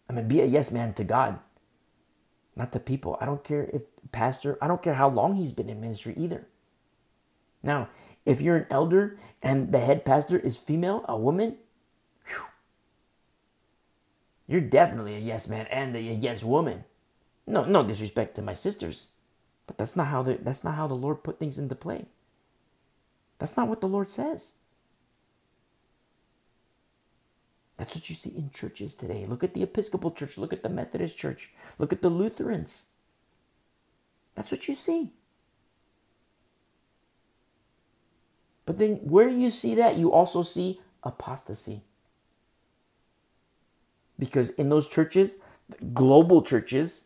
I mean, be a yes man to God, not to people. I don't care if pastor, I don't care how long he's been in ministry either. Now, if you're an elder and the head pastor is female, a woman, whew, you're definitely a yes man and a yes woman. No, no disrespect to my sisters, but that's not how the that's not how the Lord put things into play. That's not what the Lord says. That's what you see in churches today. Look at the Episcopal Church, look at the Methodist Church, look at the Lutherans. That's what you see. But then, where you see that, you also see apostasy. Because in those churches, global churches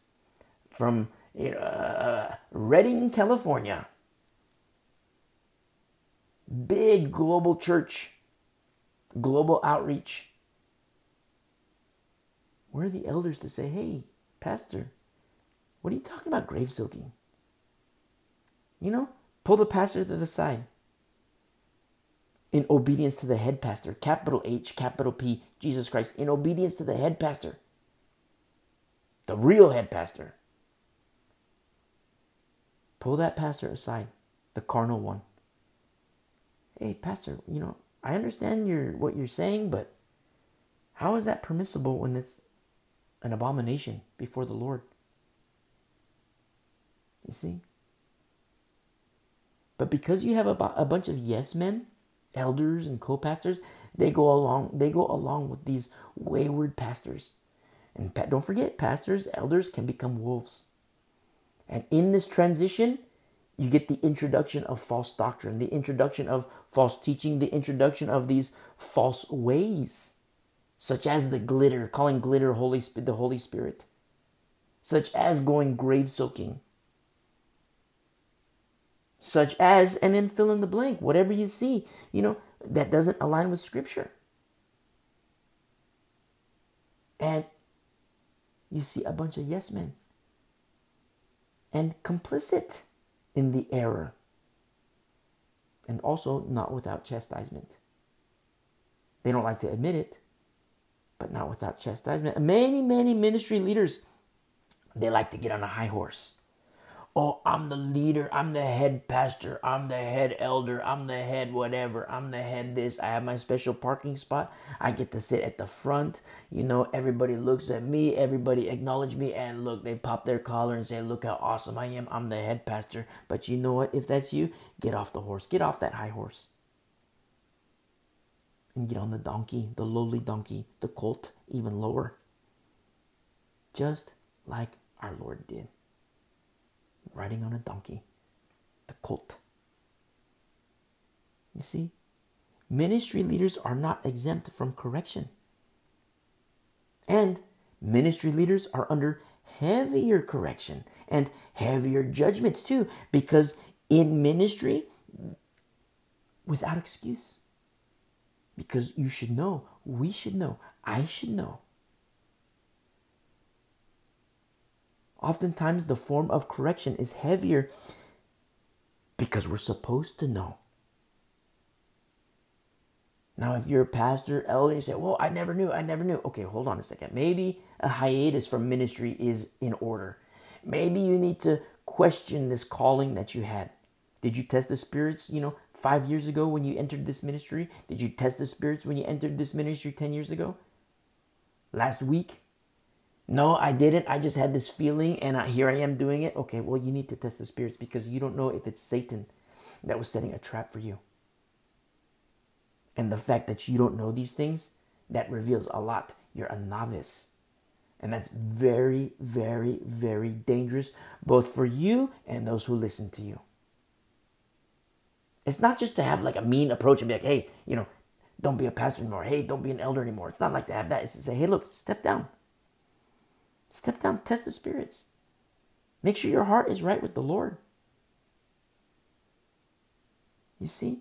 from uh, Redding, California, big global church, global outreach, where are the elders to say, hey, Pastor, what are you talking about grave soaking? You know, pull the pastor to the side. In obedience to the head pastor, capital H, capital P, Jesus Christ, in obedience to the head pastor, the real head pastor. Pull that pastor aside, the carnal one. Hey, pastor, you know, I understand your what you're saying, but how is that permissible when it's an abomination before the Lord. You see? But because you have a, a bunch of yes men, elders and co-pastors, they go along they go along with these wayward pastors. And don't forget, pastors, elders can become wolves. And in this transition, you get the introduction of false doctrine, the introduction of false teaching, the introduction of these false ways such as the glitter, calling glitter Holy the Holy Spirit, such as going grave soaking, such as, and then fill in the blank, whatever you see, you know, that doesn't align with Scripture. And you see a bunch of yes men and complicit in the error, and also not without chastisement. They don't like to admit it, but not without chastisement. Many, many ministry leaders, they like to get on a high horse. Oh, I'm the leader. I'm the head pastor. I'm the head elder. I'm the head whatever. I'm the head this. I have my special parking spot. I get to sit at the front. You know, everybody looks at me. Everybody acknowledge me. And look, they pop their collar and say, look how awesome I am. I'm the head pastor. But you know what? If that's you, get off the horse. Get off that high horse and get on the donkey, the lowly donkey, the colt, even lower. Just like our Lord did. Riding on a donkey, the colt. You see, ministry leaders are not exempt from correction. And ministry leaders are under heavier correction and heavier judgments too, because in ministry, without excuse, because you should know, we should know, I should know. Oftentimes, the form of correction is heavier because we're supposed to know. Now, if you're a pastor, elder, you say, Well, I never knew, I never knew. Okay, hold on a second. Maybe a hiatus from ministry is in order. Maybe you need to question this calling that you had. Did you test the spirits, you know, five years ago when you entered this ministry? Did you test the spirits when you entered this ministry 10 years ago? Last week? No, I didn't. I just had this feeling and I, here I am doing it. Okay, well, you need to test the spirits because you don't know if it's Satan that was setting a trap for you. And the fact that you don't know these things, that reveals a lot. You're a novice. And that's very, very, very dangerous, both for you and those who listen to you. It's not just to have like a mean approach and be like, hey, you know, don't be a pastor anymore. Hey, don't be an elder anymore. It's not like to have that. It's to say, hey, look, step down. Step down, test the spirits. Make sure your heart is right with the Lord. You see?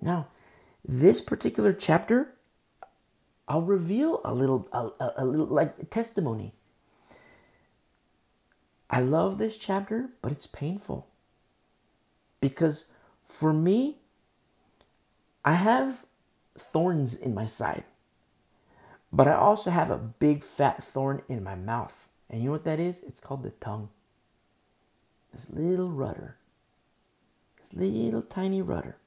Now, this particular chapter, I'll reveal a little, a, a, a little like testimony. I love this chapter, but it's painful. Because for me, I have thorns in my side, but I also have a big fat thorn in my mouth. And you know what that is? It's called the tongue. This little rudder. This little tiny rudder.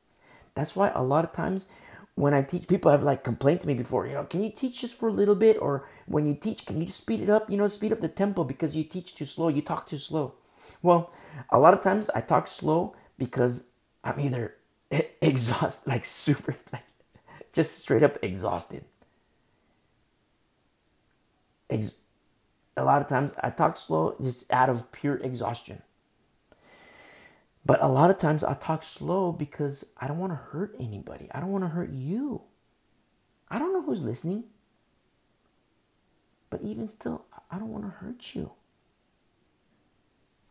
That's why a lot of times when I teach, people have like complained to me before, you know, can you teach just for a little bit? Or when you teach, can you speed it up? You know, speed up the tempo because you teach too slow, you talk too slow. Well, a lot of times I talk slow because I'm either exhausted, like super, like just straight up exhausted. Ex- a lot of times I talk slow just out of pure exhaustion. But a lot of times I talk slow because I don't want to hurt anybody. I don't want to hurt you. I don't know who's listening. But even still, I don't want to hurt you.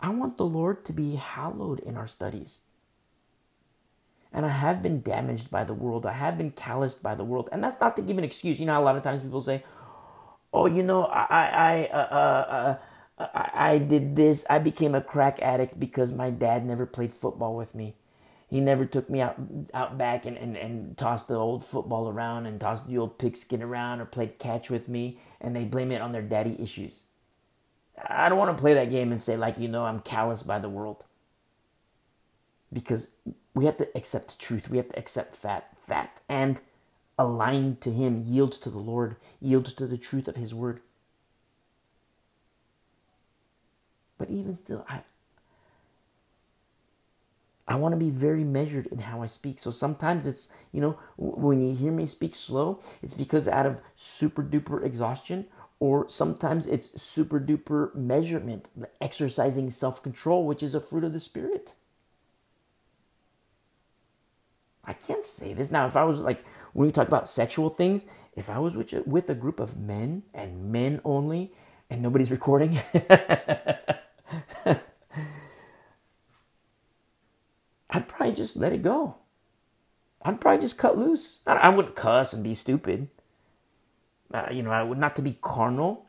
I want the Lord to be hallowed in our studies. And I have been damaged by the world. I have been calloused by the world. And that's not to give an excuse. You know, a lot of times people say, oh, you know, I, I, uh, uh, uh, I, I did this. I became a crack addict because my dad never played football with me. He never took me out out back and, and, and tossed the old football around and tossed the old pigskin around or played catch with me and they blame it on their daddy issues. I don't want to play that game and say like you know I'm callous by the world. Because we have to accept truth. We have to accept fact fact and align to him, yield to the Lord, yield to the truth of his word. But even still, I I want to be very measured in how I speak. So sometimes it's, you know, when you hear me speak slow, it's because out of super duper exhaustion, or sometimes it's super duper measurement, exercising self control, which is a fruit of the Spirit. I can't say this. Now, if I was like, when we talk about sexual things, if I was with a, with a group of men and men only, and nobody's recording, I'd probably just let it go. I'd probably just cut loose. I, I wouldn't cuss and be stupid. Uh, you know, I would not to be carnal.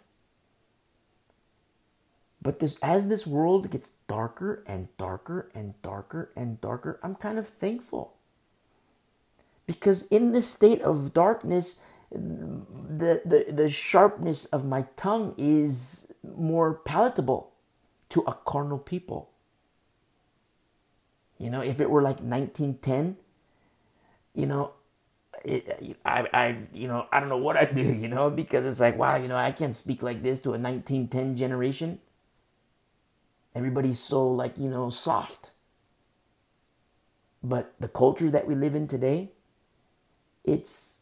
But this, as this world gets darker and darker and darker and darker, I'm kind of thankful. Because in this state of darkness, the, the, the sharpness of my tongue is more palatable to a carnal people. You know, if it were like 1910, you know, I, I, you know, I don't know what I'd do, you know, because it's like, wow, you know, I can't speak like this to a 1910 generation. Everybody's so like, you know, soft. But the culture that we live in today, it's,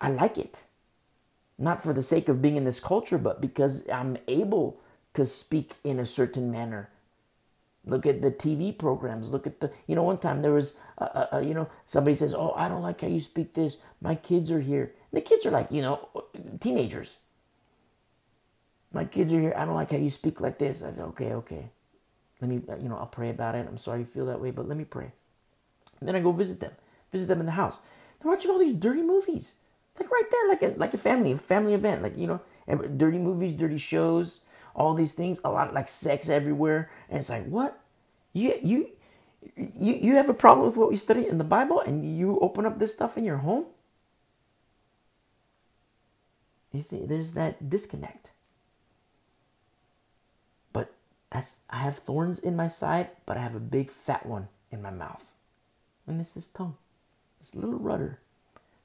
I like it. Not for the sake of being in this culture, but because I'm able to speak in a certain manner. Look at the TV programs. Look at the, you know, one time there was, a, a, a, you know, somebody says, Oh, I don't like how you speak this. My kids are here. The kids are like, you know, teenagers. My kids are here. I don't like how you speak like this. I said, okay, okay. Let me, uh, you know, I'll pray about it. I'm sorry you feel that way, but let me pray. And then I go visit them, visit them in the house. They're watching all these dirty movies, like right there, like a like a family, a family event, like you know, dirty movies, dirty shows, all these things, a lot like sex everywhere, and it's like what, you you you you have a problem with what we study in the Bible, and you open up this stuff in your home. You see, there's that disconnect. But that's I have thorns in my side, but I have a big fat one in my mouth. And it's this tongue. This little rudder.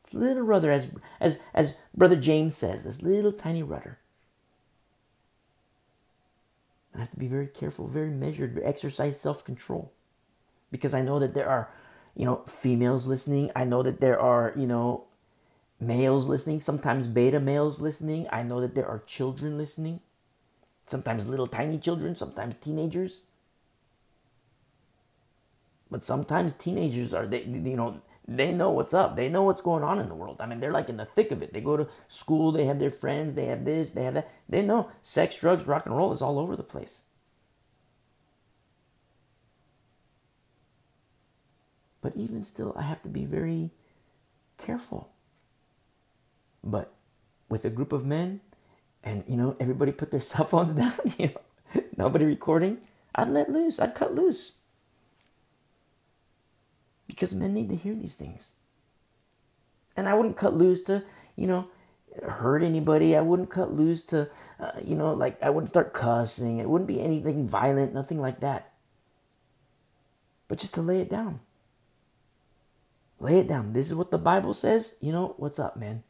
This little rudder, as as as Brother James says, this little tiny rudder. I have to be very careful, very measured, exercise self-control. Because I know that there are, you know, females listening. I know that there are, you know, males listening, sometimes beta males listening. I know that there are children listening, sometimes little tiny children, sometimes teenagers. But sometimes teenagers are they you know they know what's up. They know what's going on in the world. I mean, they're like in the thick of it. They go to school, they have their friends, they have this, they have that. They know sex, drugs, rock and roll is all over the place. But even still, I have to be very careful but with a group of men, and you know, everybody put their cell phones down, you know, nobody recording, I'd let loose, I'd cut loose. Because men need to hear these things. And I wouldn't cut loose to, you know, hurt anybody. I wouldn't cut loose to, uh, you know, like I wouldn't start cussing. It wouldn't be anything violent, nothing like that. But just to lay it down. Lay it down. This is what the Bible says. You know, what's up, man?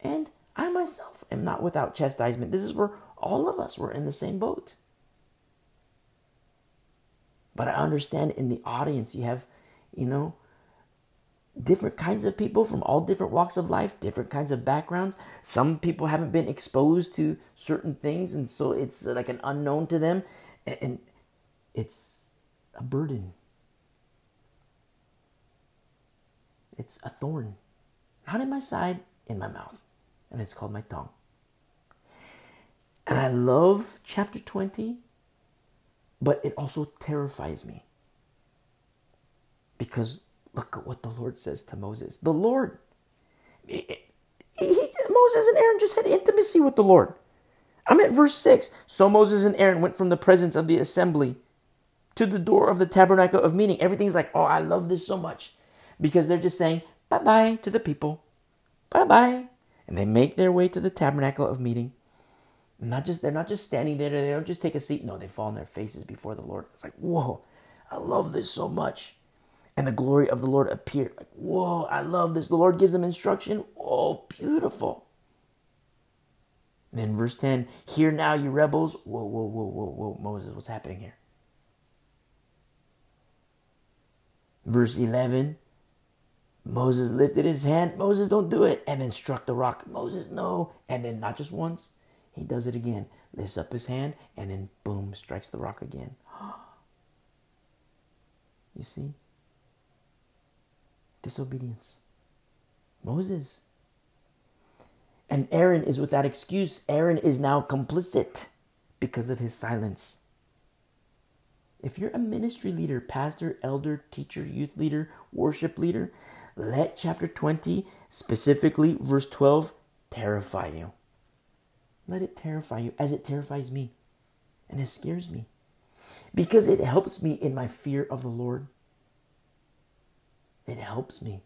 And I myself am not without chastisement. This is for all of us. We're in the same boat. But I understand in the audience, you have, you know, different kinds of people from all different walks of life, different kinds of backgrounds. Some people haven't been exposed to certain things, and so it's uh, like an unknown to them, and it's a burden. It's a thorn, not in my side, in my mouth and it's called my tongue. And I love chapter 20, but it also terrifies me. Because look at what the Lord says to Moses. The Lord, he, he, Moses and Aaron just had intimacy with the Lord. I'm at verse 6. So Moses and Aaron went from the presence of the assembly to the door of the tabernacle of meeting. Everything's like, oh, I love this so much. Because they're just saying bye bye to the people. Bye bye and they make their way to the tabernacle of meeting. Not just they're not just standing there, they don't just take a seat. No, they fall on their faces before the Lord. It's like, whoa, I love this so much. And the glory of the Lord appeared. Like, whoa, I love this. The Lord gives them instruction. Oh, beautiful. And then verse 10, hear now, you rebels. Whoa, whoa, whoa, whoa, whoa, Moses, what's happening here? Verse 11, Moses lifted his hand. Moses, don't do it. And then struck the rock. Moses, no. And then not just once, he does it again. Lifts up his hand and then boom, strikes the rock again. You see? Disobedience. Moses. And Aaron is without excuse. Aaron is now complicit because of his silence. If you're a ministry leader, pastor, elder, teacher, youth leader, worship leader, let chapter 20, specifically verse 12, terrify you. Let it terrify you as it terrifies me and it scares me because it helps me in my fear of the Lord. It helps me.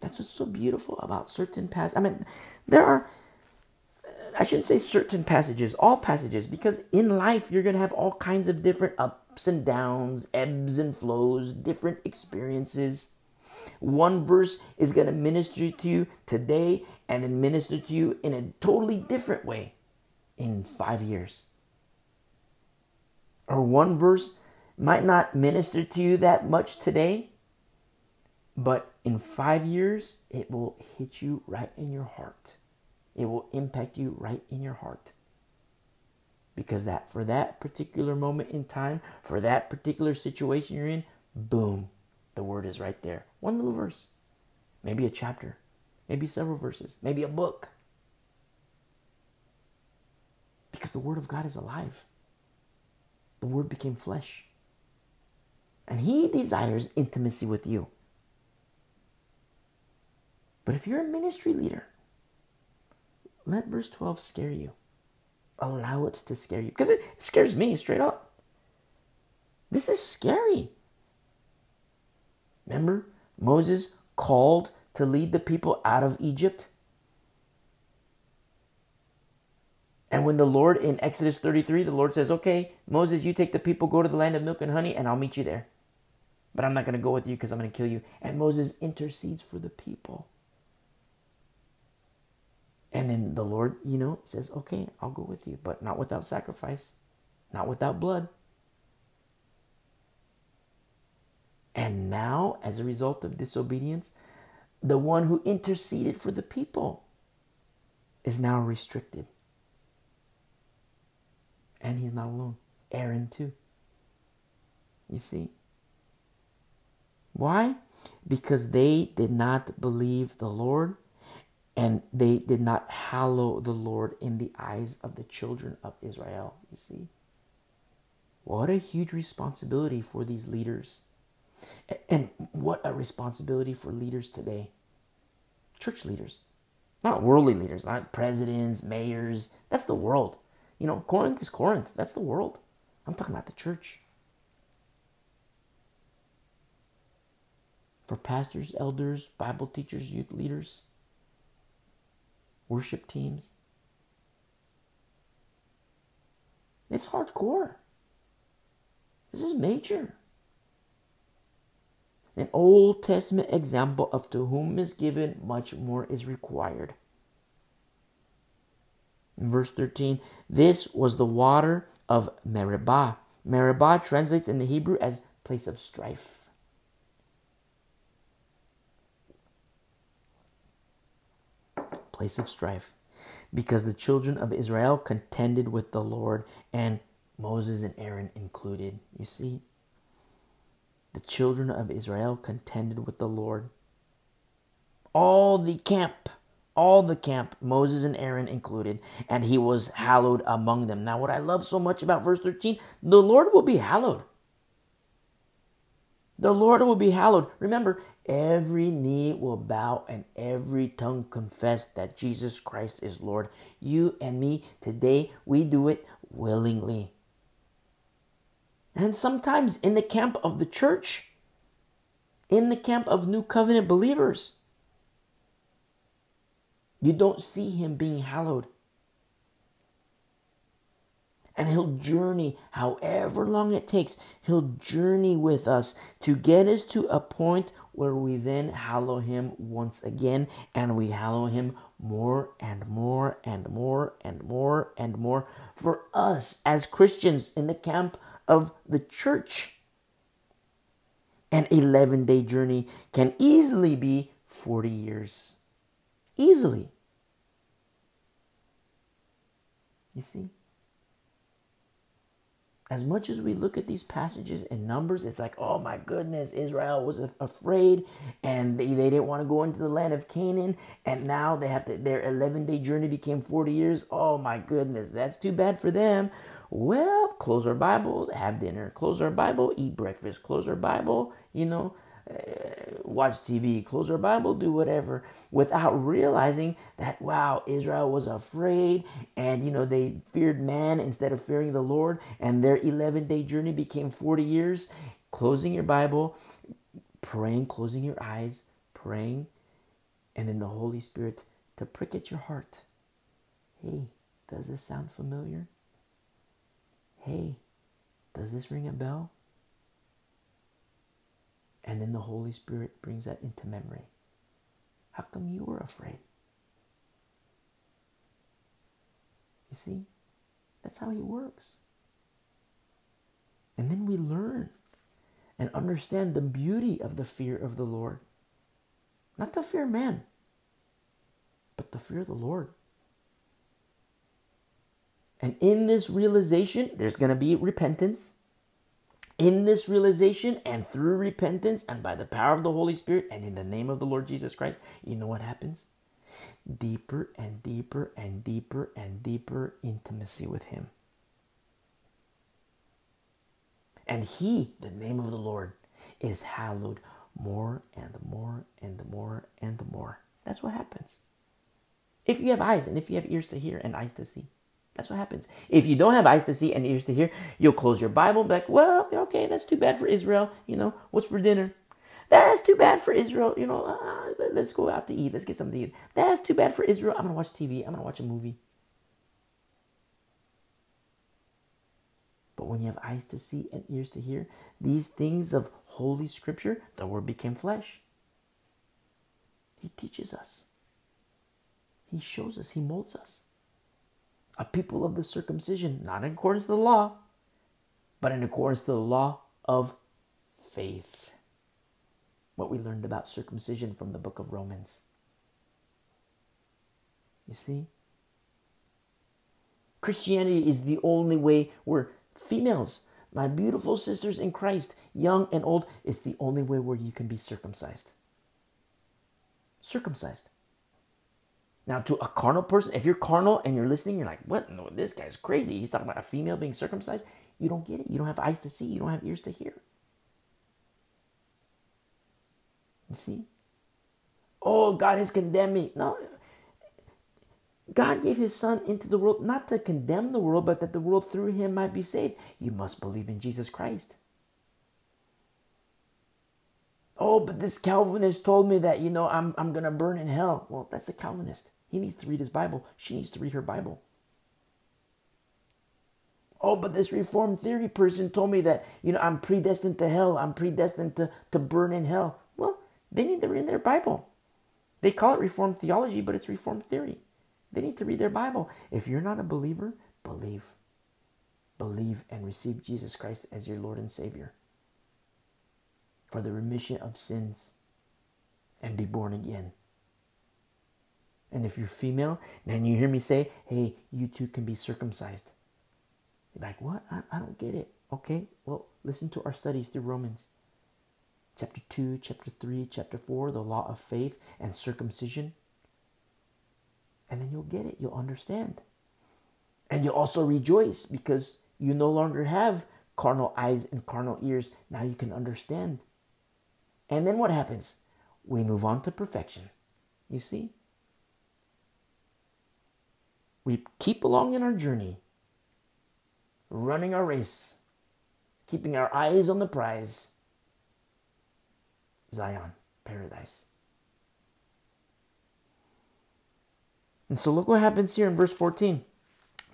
That's what's so beautiful about certain passages. I mean, there are, I shouldn't say certain passages, all passages, because in life you're going to have all kinds of different ups and downs, ebbs and flows, different experiences. One verse is going to minister to you today and then minister to you in a totally different way in five years. Or one verse might not minister to you that much today, but in five years, it will hit you right in your heart. It will impact you right in your heart because that for that particular moment in time, for that particular situation you're in, boom, the word is right there. One little verse, maybe a chapter, maybe several verses, maybe a book. Because the word of God is alive. The word became flesh. And he desires intimacy with you. But if you're a ministry leader, let verse 12 scare you. Allow it to scare you. Because it scares me straight up. This is scary. Remember, Moses called to lead the people out of Egypt? And when the Lord in Exodus 33, the Lord says, Okay, Moses, you take the people, go to the land of milk and honey, and I'll meet you there. But I'm not going to go with you because I'm going to kill you. And Moses intercedes for the people. And then the Lord, you know, says, Okay, I'll go with you, but not without sacrifice, not without blood. And now, as a result of disobedience, the one who interceded for the people is now restricted. And he's not alone. Aaron, too. You see? Why? Because they did not believe the Lord and they did not hallow the Lord in the eyes of the children of Israel. You see? What a huge responsibility for these leaders. And what a responsibility for leaders today. Church leaders. Not worldly leaders, not presidents, mayors. That's the world. You know, Corinth is Corinth. That's the world. I'm talking about the church. For pastors, elders, Bible teachers, youth leaders, worship teams. It's hardcore. This is major. An Old Testament example of to whom is given, much more is required. In verse 13, this was the water of Meribah. Meribah translates in the Hebrew as place of strife. Place of strife. Because the children of Israel contended with the Lord, and Moses and Aaron included. You see? The children of Israel contended with the Lord. All the camp all the camp, Moses and Aaron included, and he was hallowed among them. Now, what I love so much about verse 13, the Lord will be hallowed. The Lord will be hallowed. Remember, every knee will bow and every tongue confess that Jesus Christ is Lord. You and me, today, we do it willingly. And sometimes in the camp of the church, in the camp of new covenant believers, you don't see him being hallowed. And he'll journey however long it takes. He'll journey with us to get us to a point where we then hallow him once again and we hallow him more and more and more and more and more for us as Christians in the camp of the church. An 11 day journey can easily be 40 years. Easily. You see? As much as we look at these passages in Numbers, it's like, oh my goodness, Israel was afraid and they, they didn't want to go into the land of Canaan. And now they have to, their 11 day journey became 40 years. Oh my goodness, that's too bad for them. Well, close our Bible, have dinner, close our Bible, eat breakfast, close our Bible, you know, uh, watch TV, close our Bible, do whatever, without realizing that, wow, Israel was afraid and, you know, they feared man instead of fearing the Lord, and their 11 day journey became 40 years. Closing your Bible, praying, closing your eyes, praying, and then the Holy Spirit to prick at your heart. Hey, does this sound familiar? Hey, does this ring a bell? And then the Holy Spirit brings that into memory. How come you were afraid? You see, that's how He works. And then we learn and understand the beauty of the fear of the Lord. Not the fear of man, but the fear of the Lord. And in this realization, there's going to be repentance in this realization and through repentance and by the power of the Holy Spirit and in the name of the Lord Jesus Christ, you know what happens? Deeper and deeper and deeper and deeper intimacy with Him. And He, the name of the Lord, is hallowed more and more and more and more. That's what happens. If you have eyes and if you have ears to hear and eyes to see. That's what happens. If you don't have eyes to see and ears to hear, you'll close your Bible and be like, well, okay, that's too bad for Israel. You know, what's for dinner? That's too bad for Israel. You know, uh, let's go out to eat. Let's get something to eat. That's too bad for Israel. I'm going to watch TV. I'm going to watch a movie. But when you have eyes to see and ears to hear, these things of Holy Scripture, the Word became flesh. He teaches us, He shows us, He molds us a people of the circumcision, not in accordance to the law, but in accordance to the law of faith. What we learned about circumcision from the book of Romans. You see? Christianity is the only way where females, my beautiful sisters in Christ, young and old, it's the only way where you can be circumcised. Circumcised. Now, to a carnal person, if you're carnal and you're listening, you're like, what? No, this guy's crazy. He's talking about a female being circumcised. You don't get it. You don't have eyes to see. You don't have ears to hear. You see? Oh, God has condemned me. No. God gave his son into the world not to condemn the world, but that the world through him might be saved. You must believe in Jesus Christ. Oh, but this Calvinist told me that, you know, I'm, I'm going to burn in hell. Well, that's a Calvinist. He needs to read his Bible. She needs to read her Bible. Oh, but this Reformed theory person told me that, you know, I'm predestined to hell. I'm predestined to, to burn in hell. Well, they need to read their Bible. They call it Reformed theology, but it's Reformed theory. They need to read their Bible. If you're not a believer, believe. Believe and receive Jesus Christ as your Lord and Savior for the remission of sins and be born again. And if you're female, then you hear me say, hey, you too can be circumcised. You're like, what? I, I don't get it. Okay, well, listen to our studies through Romans. Chapter 2, chapter 3, chapter 4, the law of faith and circumcision. And then you'll get it. You'll understand. And you'll also rejoice because you no longer have carnal eyes and carnal ears. Now you can understand. And then what happens? We move on to perfection. You see? We keep along in our journey, running our race, keeping our eyes on the prize Zion, paradise. And so look what happens here in verse 14.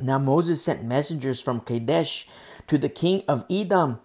Now Moses sent messengers from Kadesh to the king of Edom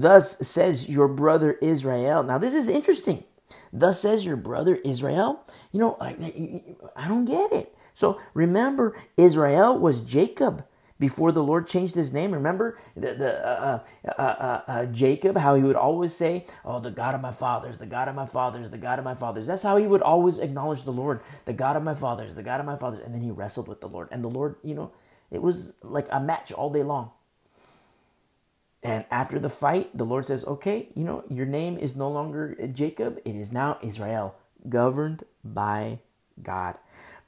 Thus says your brother Israel. Now, this is interesting. Thus says your brother Israel. You know, I, I don't get it. So remember, Israel was Jacob before the Lord changed his name. Remember the, the uh, uh, uh, uh, Jacob, how he would always say, "Oh, the God of my fathers, the God of my fathers, the God of my fathers." That's how he would always acknowledge the Lord, the God of my fathers, the God of my fathers. And then he wrestled with the Lord, and the Lord, you know, it was like a match all day long. And after the fight, the Lord says, Okay, you know, your name is no longer Jacob, it is now Israel, governed by God.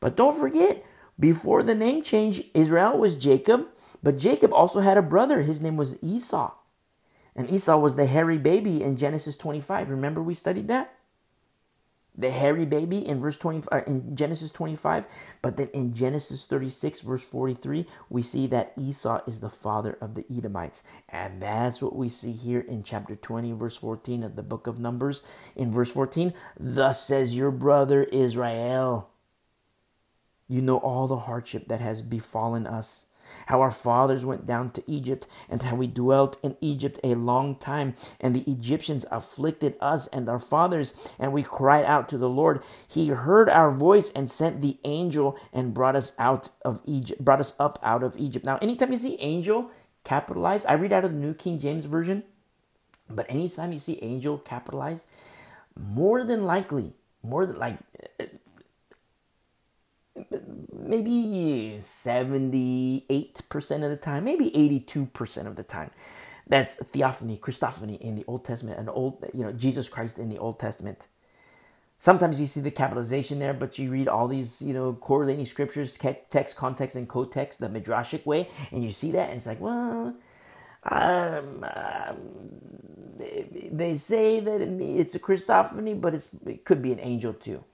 But don't forget, before the name change, Israel was Jacob, but Jacob also had a brother. His name was Esau. And Esau was the hairy baby in Genesis 25. Remember we studied that? The hairy baby in verse 20 uh, in Genesis 25 but then in Genesis 36 verse 43 we see that Esau is the father of the Edomites. And that's what we see here in chapter 20 verse 14 of the book of Numbers. In verse 14 thus says your brother Israel you know all the hardship that has befallen us how our fathers went down to Egypt, and how we dwelt in Egypt a long time. And the Egyptians afflicted us and our fathers, and we cried out to the Lord. He heard our voice and sent the angel and brought us out of Egypt, brought us up out of Egypt. Now, anytime you see angel capitalized, I read out of the New King James Version, but anytime you see angel capitalized, more than likely, more than like maybe 78% of the time, maybe 82% of the time. That's theophany, Christophany in the Old Testament, and old, you know, Jesus Christ in the Old Testament. Sometimes you see the capitalization there, but you read all these, you know, correlating scriptures, text, context, and co-text, the midrashic way, and you see that, and it's like, well, um, um, they say that it's a Christophany, but it could be an angel too.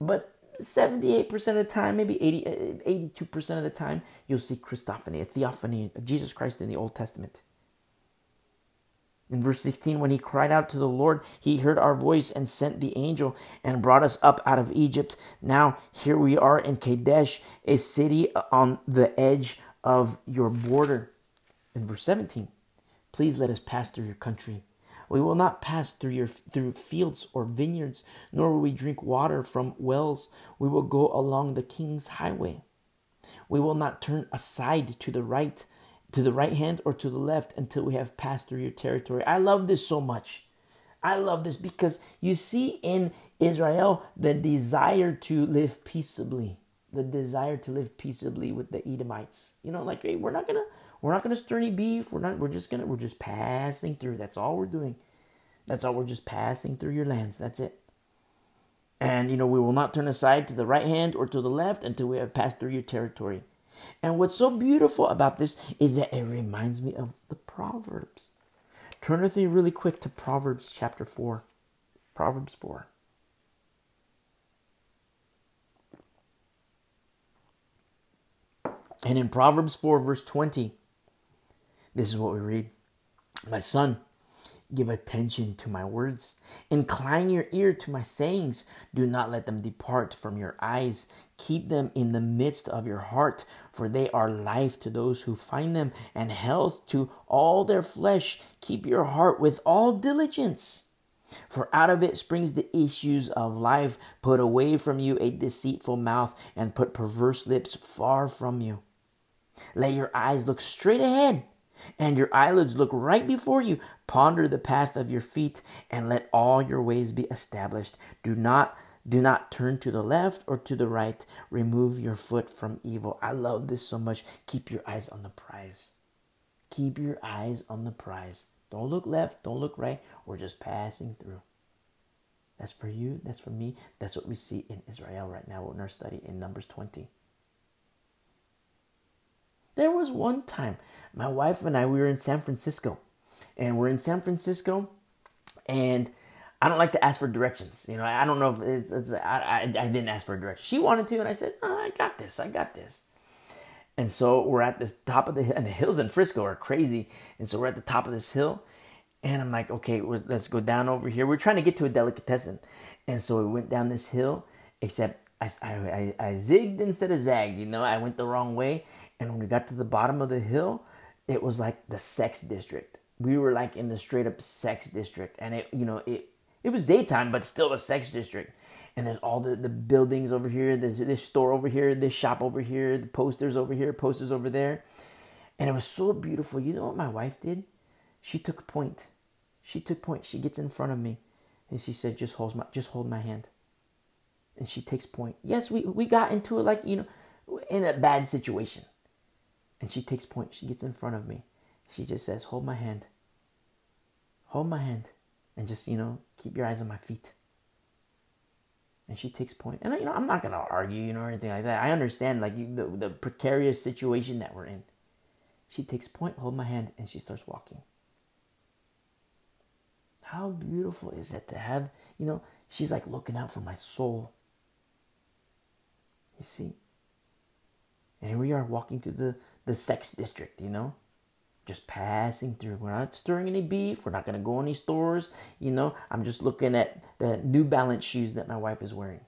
But 78% of the time, maybe 80, eh, 82% of the time, you'll see Christophany, a theophany of Jesus Christ in the Old Testament. In verse 16, when he cried out to the Lord, he heard our voice and sent the angel and brought us up out of Egypt. Now, here we are in Kadesh, a city on the edge of your border. In verse 17, please let us pass through your country. We will not pass through your through fields or vineyards, nor will we drink water from wells. We will go along the king's highway. We will not turn aside to the right to the right hand or to the left until we have passed through your territory. I love this so much. I love this because you see in Israel the desire to live peaceably, the desire to live peaceably with the Edomites. You know, like hey, we're not gonna we're not gonna stir any beef. We're not. We're just gonna. We're just passing through. That's all we're doing. That's all. We're just passing through your lands. That's it. And you know we will not turn aside to the right hand or to the left until we have passed through your territory. And what's so beautiful about this is that it reminds me of the Proverbs. Turn with me really quick to Proverbs chapter 4. Proverbs 4. And in Proverbs 4, verse 20, this is what we read My son, Give attention to my words. Incline your ear to my sayings. Do not let them depart from your eyes. Keep them in the midst of your heart, for they are life to those who find them and health to all their flesh. Keep your heart with all diligence. For out of it springs the issues of life. Put away from you a deceitful mouth and put perverse lips far from you. Let your eyes look straight ahead and your eyelids look right before you. Ponder the path of your feet and let all your ways be established. Do not do not turn to the left or to the right. Remove your foot from evil. I love this so much. Keep your eyes on the prize. Keep your eyes on the prize. Don't look left, don't look right. We're just passing through. That's for you, that's for me. That's what we see in Israel right now in our study in Numbers 20. There was one time my wife and I we were in San Francisco, and we're in San Francisco, and I don't like to ask for directions. You know, I don't know if it's, it's I, I, I didn't ask for directions. She wanted to, and I said, oh, I got this, I got this. And so we're at the top of the hill, and the hills in Frisco are crazy. And so we're at the top of this hill, and I'm like, okay, let's go down over here. We're trying to get to a delicatessen, and so we went down this hill. Except I, I, I zigged instead of zagged. You know, I went the wrong way, and when we got to the bottom of the hill, it was like the sex district. We were like in the straight up sex district, and it you know it it was daytime, but still a sex district. And there's all the, the buildings over here. There's this store over here, this shop over here, the posters over here, posters over there. And it was so beautiful. You know what my wife did? She took point. She took point. She gets in front of me and she said, just hold my just hold my hand. And she takes point. Yes, we, we got into it like, you know, in a bad situation. And she takes point. She gets in front of me. She just says, Hold my hand. Hold my hand. And just, you know, keep your eyes on my feet. And she takes point. And, you know, I'm not going to argue, you know, or anything like that. I understand, like, you, the, the precarious situation that we're in. She takes point, hold my hand, and she starts walking. How beautiful is it to have, you know, she's like looking out for my soul. You see? And here we are walking through the, the sex district, you know? Just passing through. We're not stirring any beef. We're not going to go any stores. You know, I'm just looking at the New Balance shoes that my wife is wearing.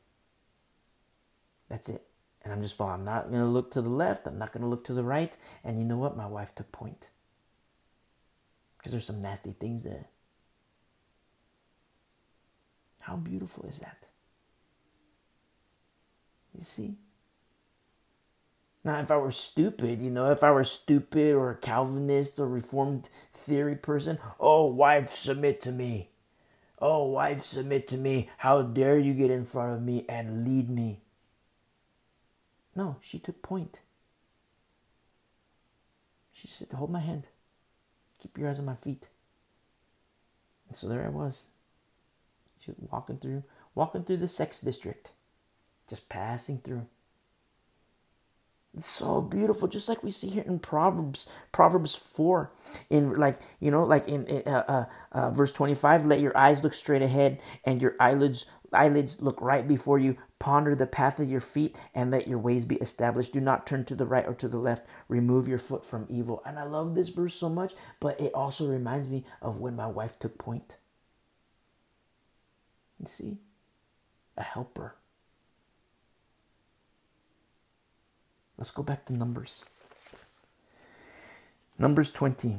That's it. And I'm just following. I'm not going to look to the left. I'm not going to look to the right. And you know what? My wife took point. Because there's some nasty things there. How beautiful is that? You see? Now, if I were stupid, you know, if I were stupid or a Calvinist or Reformed theory person, oh, wife, submit to me. Oh, wife, submit to me. How dare you get in front of me and lead me? No, she took point. She said, hold my hand. Keep your eyes on my feet. And so there I was. Walking through walking through the sex district. Just passing through. So beautiful, just like we see here in Proverbs, Proverbs four, in like you know, like in, in uh, uh, uh, verse twenty five. Let your eyes look straight ahead, and your eyelids eyelids look right before you. Ponder the path of your feet, and let your ways be established. Do not turn to the right or to the left. Remove your foot from evil. And I love this verse so much, but it also reminds me of when my wife took point. You see, a helper. Let's go back to Numbers. Numbers 20.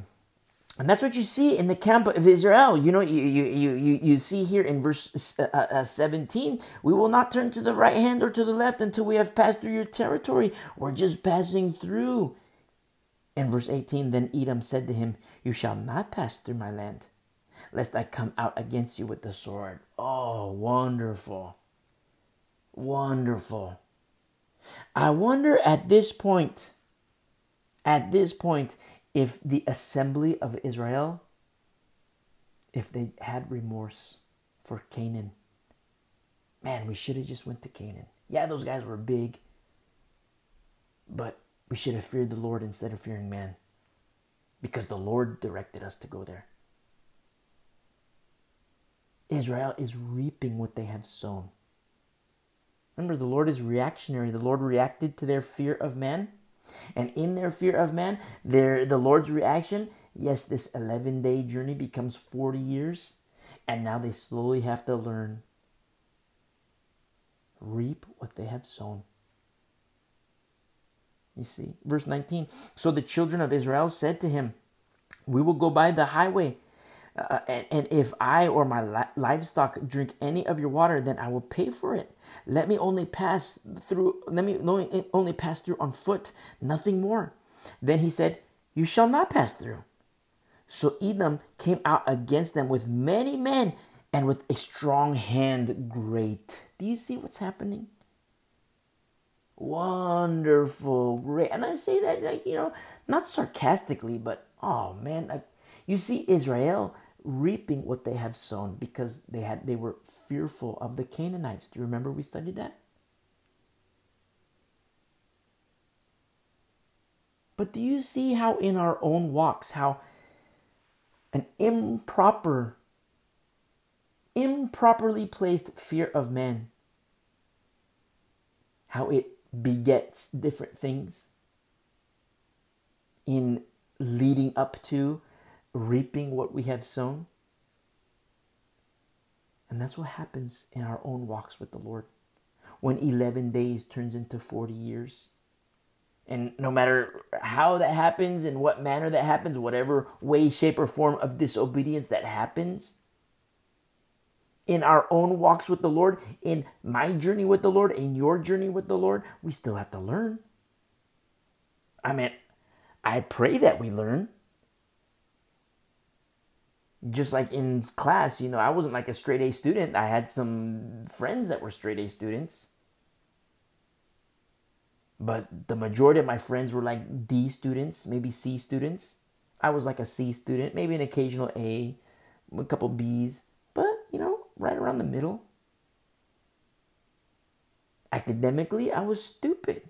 And that's what you see in the camp of Israel. You know, you, you, you, you see here in verse uh, uh, 17, we will not turn to the right hand or to the left until we have passed through your territory. We're just passing through. In verse 18, then Edom said to him, You shall not pass through my land, lest I come out against you with the sword. Oh, wonderful. Wonderful. I wonder at this point, at this point, if the assembly of Israel, if they had remorse for Canaan. Man, we should have just went to Canaan. Yeah, those guys were big, but we should have feared the Lord instead of fearing man, because the Lord directed us to go there. Israel is reaping what they have sown. Remember, the Lord is reactionary. The Lord reacted to their fear of man. And in their fear of man, their, the Lord's reaction, yes, this 11 day journey becomes 40 years. And now they slowly have to learn reap what they have sown. You see, verse 19. So the children of Israel said to him, We will go by the highway uh, and, and, if I or my li- livestock drink any of your water, then I will pay for it. Let me only pass through. Let me only, pass through on foot, nothing more. Then he said, "You shall not pass through." So Edom came out against them with many men and with a strong hand. Great. Do you see what's happening? Wonderful, great. And I say that like you know, not sarcastically, but oh man, like you see Israel reaping what they have sown because they had they were fearful of the Canaanites. Do you remember we studied that? But do you see how in our own walks how an improper improperly placed fear of man how it begets different things in leading up to reaping what we have sown. And that's what happens in our own walks with the Lord. When 11 days turns into 40 years. And no matter how that happens, in what manner that happens, whatever way, shape, or form of disobedience that happens, in our own walks with the Lord, in my journey with the Lord, in your journey with the Lord, we still have to learn. I mean, I pray that we learn just like in class, you know, I wasn't like a straight A student. I had some friends that were straight A students. But the majority of my friends were like D students, maybe C students. I was like a C student, maybe an occasional A, a couple B's, but you know, right around the middle. Academically, I was stupid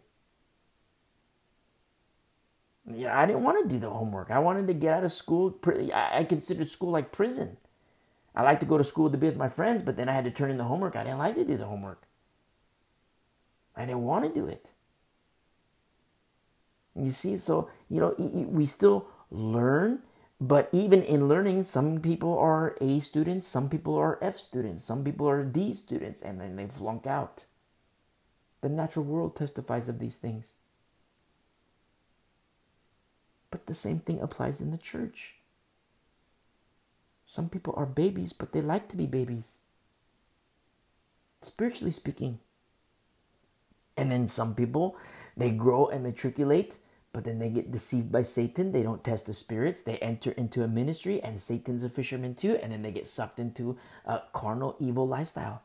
yeah, I didn't want to do the homework. I wanted to get out of school. I considered school like prison. I like to go to school to be with my friends, but then I had to turn in the homework. I didn't like to do the homework. I didn't want to do it. You see, so, you know, we still learn, but even in learning, some people are A students, some people are F students, some people are D students, and then they flunk out. The natural world testifies of these things. But the same thing applies in the church. Some people are babies, but they like to be babies. Spiritually speaking. And then some people, they grow and matriculate, but then they get deceived by Satan. They don't test the spirits. They enter into a ministry, and Satan's a fisherman too, and then they get sucked into a carnal, evil lifestyle.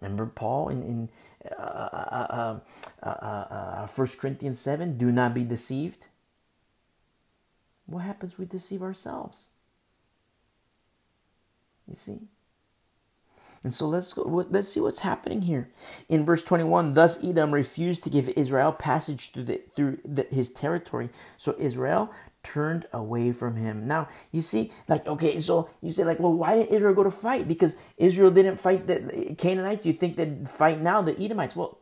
Remember Paul in, in uh, uh, uh, 1 Corinthians 7 do not be deceived. what happens? We deceive ourselves. You see? And so let's go, let's see what's happening here. In verse 21, thus Edom refused to give Israel passage through the, through the, his territory. So Israel turned away from him. Now, you see, like, okay, so you say, like, well, why didn't Israel go to fight? Because Israel didn't fight the Canaanites. You think they'd fight now the Edomites. Well,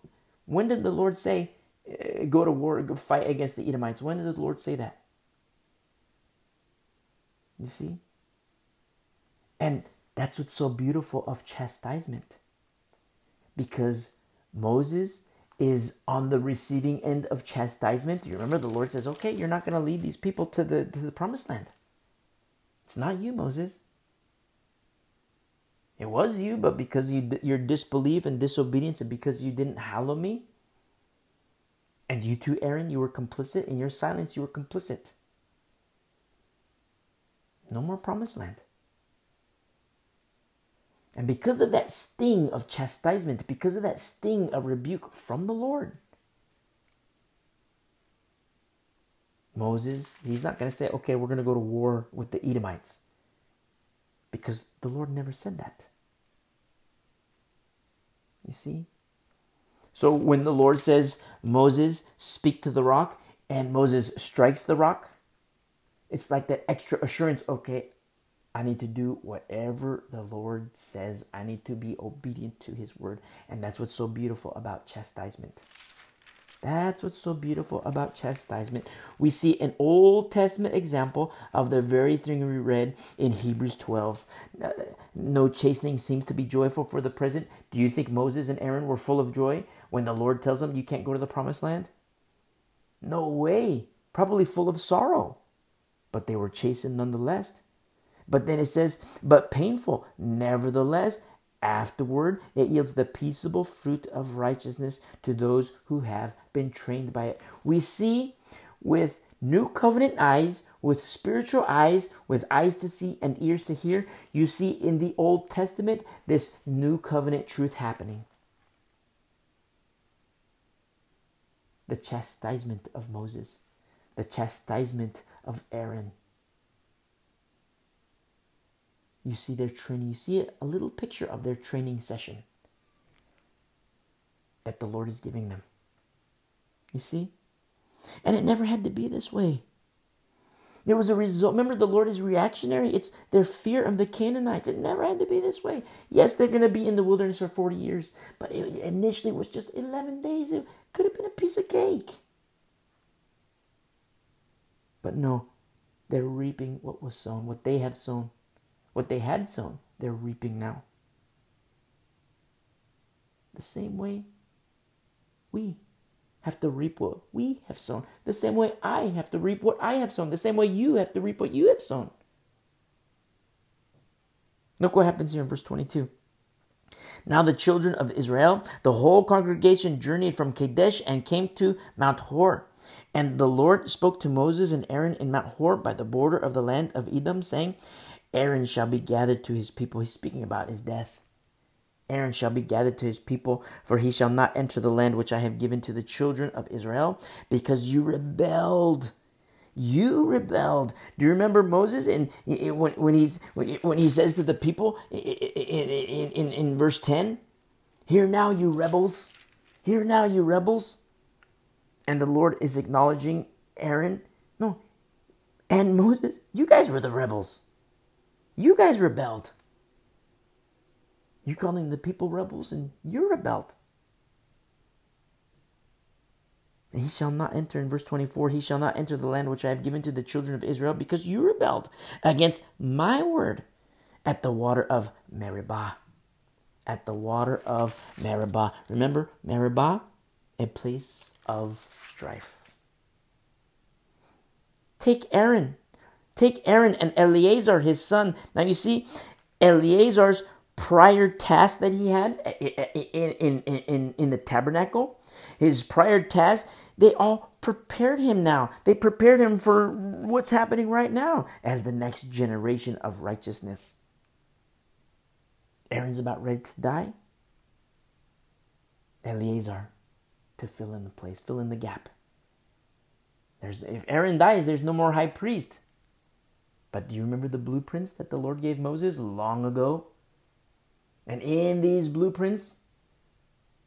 when did the Lord say, uh, go to war, go fight against the Edomites? When did the Lord say that? You see? And that's what's so beautiful of chastisement. Because Moses is on the receiving end of chastisement. Do You remember the Lord says, okay, you're not going to lead these people to the, to the promised land. It's not you, Moses. It was you, but because you, your disbelief and disobedience, and because you didn't hallow me, and you too, Aaron, you were complicit. In your silence, you were complicit. No more promised land. And because of that sting of chastisement, because of that sting of rebuke from the Lord, Moses, he's not going to say, okay, we're going to go to war with the Edomites. Because the Lord never said that. You see? So when the Lord says, Moses, speak to the rock, and Moses strikes the rock, it's like that extra assurance okay, I need to do whatever the Lord says. I need to be obedient to His word. And that's what's so beautiful about chastisement. That's what's so beautiful about chastisement. We see an Old Testament example of the very thing we read in Hebrews 12. No chastening seems to be joyful for the present. Do you think Moses and Aaron were full of joy when the Lord tells them you can't go to the promised land? No way. Probably full of sorrow. But they were chastened nonetheless. But then it says, but painful. Nevertheless, afterward it yields the peaceable fruit of righteousness to those who have been trained by it. We see with new covenant eyes, with spiritual eyes, with eyes to see and ears to hear, you see in the Old Testament this new covenant truth happening. The chastisement of Moses, the chastisement of Aaron, you see their training, you see a little picture of their training session that the Lord is giving them. You see? And it never had to be this way. There was a result. Remember, the Lord is reactionary. It's their fear of the Canaanites. It never had to be this way. Yes, they're going to be in the wilderness for 40 years, but it initially was just 11 days. It could have been a piece of cake. But no, they're reaping what was sown, what they have sown. What they had sown, they're reaping now. The same way we have to reap what we have sown. The same way I have to reap what I have sown. The same way you have to reap what you have sown. Look what happens here in verse 22. Now the children of Israel, the whole congregation journeyed from Kadesh and came to Mount Hor. And the Lord spoke to Moses and Aaron in Mount Hor by the border of the land of Edom, saying, Aaron shall be gathered to his people. He's speaking about his death. Aaron shall be gathered to his people, for he shall not enter the land which I have given to the children of Israel, because you rebelled. You rebelled. Do you remember Moses? And when, when he's when he says to the people in, in, in, verse ten, "Hear now, you rebels! Hear now, you rebels!" And the Lord is acknowledging Aaron, no, and Moses. You guys were the rebels. You guys rebelled. You're calling the people rebels and you rebelled. And he shall not enter, in verse 24, he shall not enter the land which I have given to the children of Israel because you rebelled against my word at the water of Meribah. At the water of Meribah. Remember, Meribah, a place of strife. Take Aaron Take Aaron and Eleazar, his son. Now you see, Eleazar's prior task that he had in, in, in, in the tabernacle, his prior task, they all prepared him now. They prepared him for what's happening right now as the next generation of righteousness. Aaron's about ready to die. Eleazar to fill in the place, fill in the gap. There's, if Aaron dies, there's no more high priest. But do you remember the blueprints that the Lord gave Moses long ago? And in these blueprints,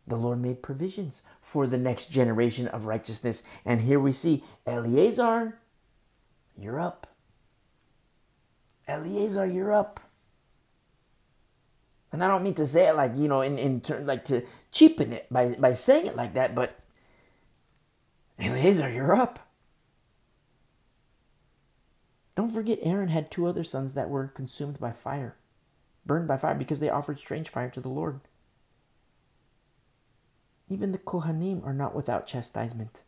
the Lord made provisions for the next generation of righteousness. And here we see Eleazar, you're up. Eleazar, you're up. And I don't mean to say it like, you know, in, in turn, like to cheapen it by, by saying it like that, but Eleazar, you're up. Don't forget, Aaron had two other sons that were consumed by fire, burned by fire, because they offered strange fire to the Lord. Even the Kohanim are not without chastisement.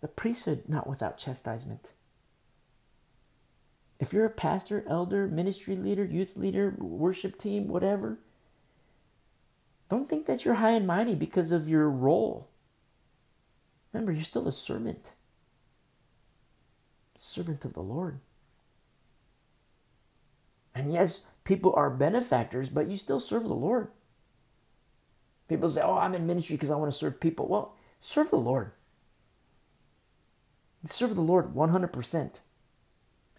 The priesthood not without chastisement. If you're a pastor, elder, ministry leader, youth leader, worship team, whatever, don't think that you're high and mighty because of your role. Remember, you're still a servant. Servant of the Lord. And yes, people are benefactors, but you still serve the Lord. People say, Oh, I'm in ministry because I want to serve people. Well, serve the Lord. Serve the Lord 100%.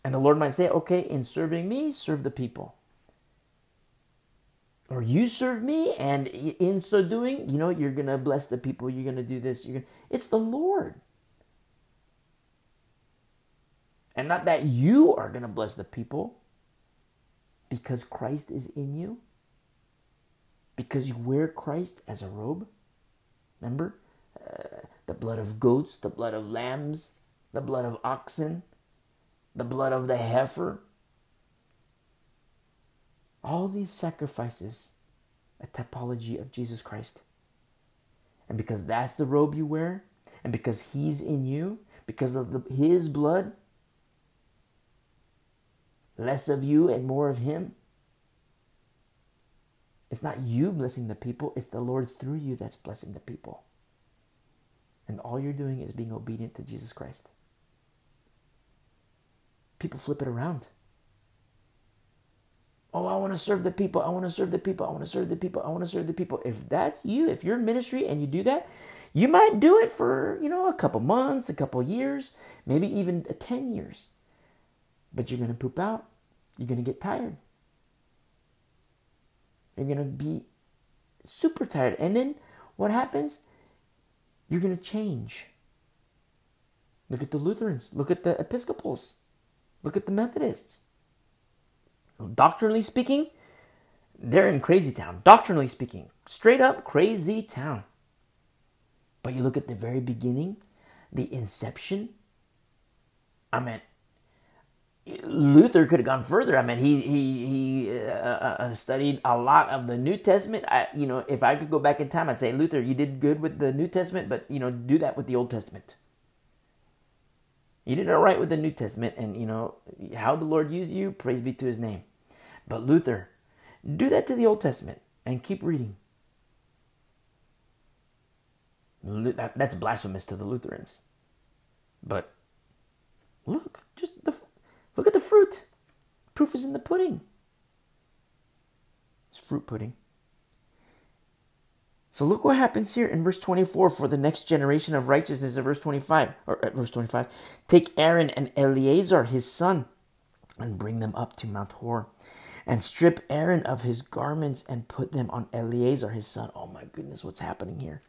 And the Lord might say, okay, in serving me, serve the people. Or you serve me, and in so doing, you know, you're going to bless the people. You're going to do this. You're gonna... It's the Lord. And not that you are going to bless the people because Christ is in you, because you wear Christ as a robe. Remember? Uh, the blood of goats, the blood of lambs, the blood of oxen, the blood of the heifer. All these sacrifices, a typology of Jesus Christ. And because that's the robe you wear, and because He's in you, because of the, His blood, less of you and more of Him. It's not you blessing the people, it's the Lord through you that's blessing the people. And all you're doing is being obedient to Jesus Christ people flip it around. Oh, I want to serve the people. I want to serve the people. I want to serve the people. I want to serve the people. If that's you, if you're in ministry and you do that, you might do it for, you know, a couple months, a couple years, maybe even 10 years. But you're going to poop out. You're going to get tired. You're going to be super tired. And then what happens? You're going to change. Look at the Lutherans. Look at the Episcopals. Look at the Methodists. Doctrinally speaking, they're in crazy town. Doctrinally speaking, straight up crazy town. But you look at the very beginning, the inception. I mean, Luther could have gone further. I mean, he he he uh, uh, uh, studied a lot of the New Testament. I, you know, if I could go back in time, I'd say Luther, you did good with the New Testament, but you know, do that with the Old Testament. You did all right with the New Testament, and you know how the Lord used you. Praise be to His name. But Luther, do that to the Old Testament and keep reading. That's blasphemous to the Lutherans. But look, just the look at the fruit. Proof is in the pudding. It's fruit pudding. So look what happens here in verse 24 for the next generation of righteousness at verse 25 or at verse 25. Take Aaron and Eleazar his son and bring them up to Mount Hor and strip Aaron of his garments and put them on Eleazar his son. Oh my goodness, what's happening here?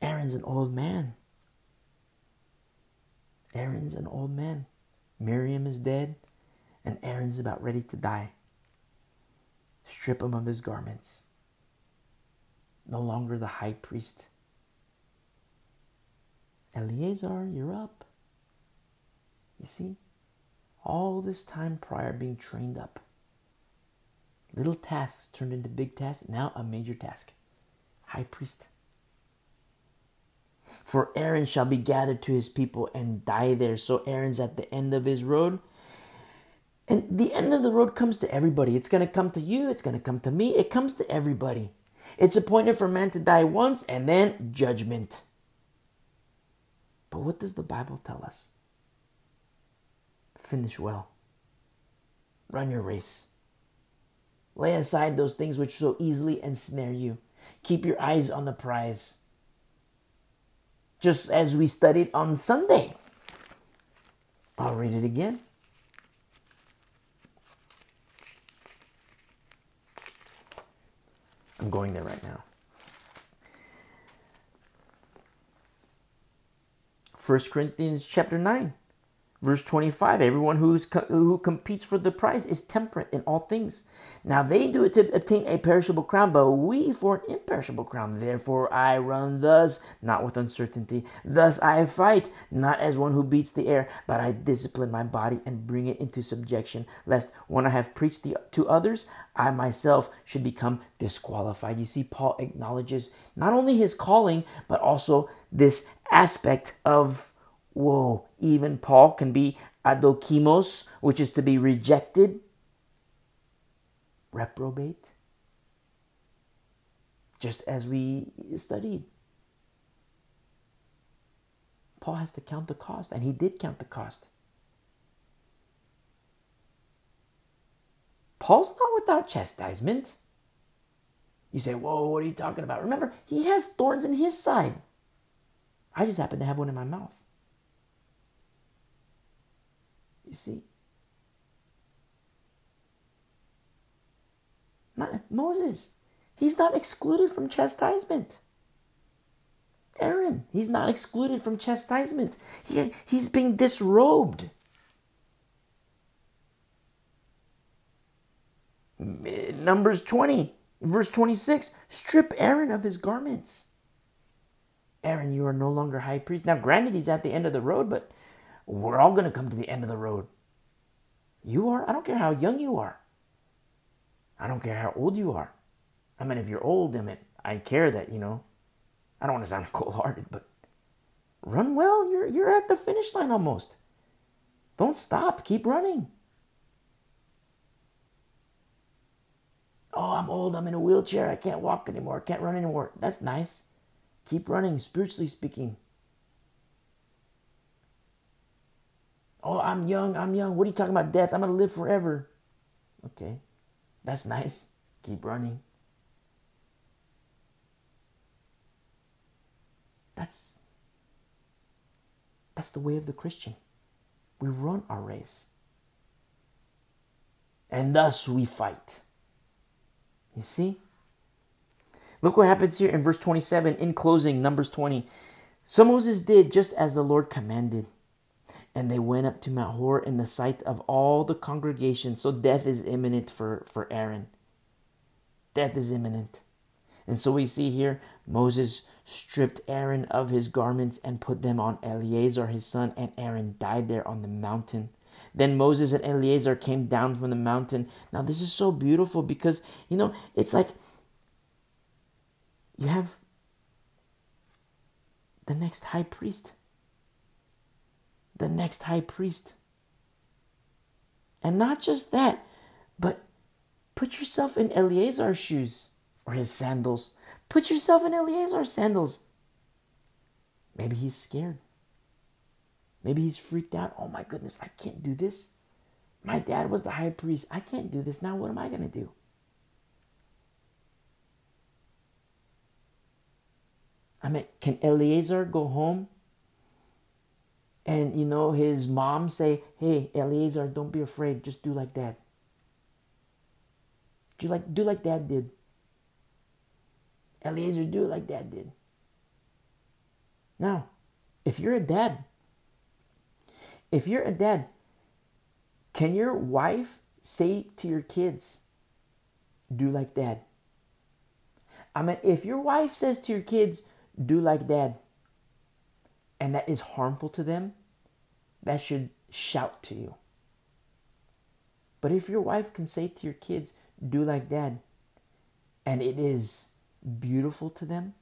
Aaron's an old man. Aaron's an old man. Miriam is dead and Aaron's about ready to die. Strip him of his garments no longer the high priest. Eleazar, you're up. You see, all this time prior being trained up. Little tasks turned into big tasks, now a major task. High priest. For Aaron shall be gathered to his people and die there. So Aaron's at the end of his road. And the end of the road comes to everybody. It's going to come to you. It's going to come to me. It comes to everybody. It's appointed for man to die once and then judgment. But what does the Bible tell us? Finish well. Run your race. Lay aside those things which so easily ensnare you. Keep your eyes on the prize. Just as we studied on Sunday. I'll read it again. I'm going there right now. 1 Corinthians chapter 9 verse 25 everyone who's who competes for the prize is temperate in all things. Now they do it to obtain a perishable crown but we for an imperishable crown. Therefore i run thus not with uncertainty. Thus i fight not as one who beats the air but i discipline my body and bring it into subjection lest when i have preached the, to others i myself should become disqualified. You see paul acknowledges not only his calling but also this aspect of whoa, even Paul can be adokimos, which is to be rejected, reprobate, just as we studied. Paul has to count the cost, and he did count the cost. Paul's not without chastisement. You say, Whoa, what are you talking about? Remember, he has thorns in his side. I just happen to have one in my mouth. You see? Moses, he's not excluded from chastisement. Aaron, he's not excluded from chastisement. He, he's being disrobed. Numbers 20, verse 26 strip Aaron of his garments. Aaron, you are no longer high priest. Now, granted, he's at the end of the road, but we're all going to come to the end of the road. You are. I don't care how young you are. I don't care how old you are. I mean, if you're old, I mean, I care that, you know, I don't want to sound cold hearted, but run well. You're, you're at the finish line almost. Don't stop. Keep running. Oh, I'm old. I'm in a wheelchair. I can't walk anymore. I can't run anymore. That's nice. Keep running, spiritually speaking. Oh, I'm young, I'm young. What are you talking about death? I'm going to live forever. Okay, that's nice. Keep running. That's that's the way of the Christian. We run our race. And thus we fight. You see? Look what happens here in verse 27 in closing, Numbers 20. So Moses did just as the Lord commanded. And they went up to Mount Hor in the sight of all the congregation. So death is imminent for, for Aaron. Death is imminent. And so we see here Moses stripped Aaron of his garments and put them on Eleazar his son, and Aaron died there on the mountain. Then Moses and Eleazar came down from the mountain. Now, this is so beautiful because, you know, it's like you have the next high priest the next high priest. And not just that, but put yourself in Eleazar's shoes or his sandals. Put yourself in Eleazar's sandals. Maybe he's scared. Maybe he's freaked out. Oh my goodness, I can't do this. My dad was the high priest. I can't do this now. What am I going to do? I mean, can Eleazar go home and you know his mom say hey Eleazar don't be afraid. Just do like dad. Do like do like dad did. Eleazar do like dad did. Now if you're a dad if you're a dad can your wife say to your kids do like dad i mean if your wife says to your kids do like dad and that is harmful to them, that should shout to you. But if your wife can say to your kids, do like dad, and it is beautiful to them,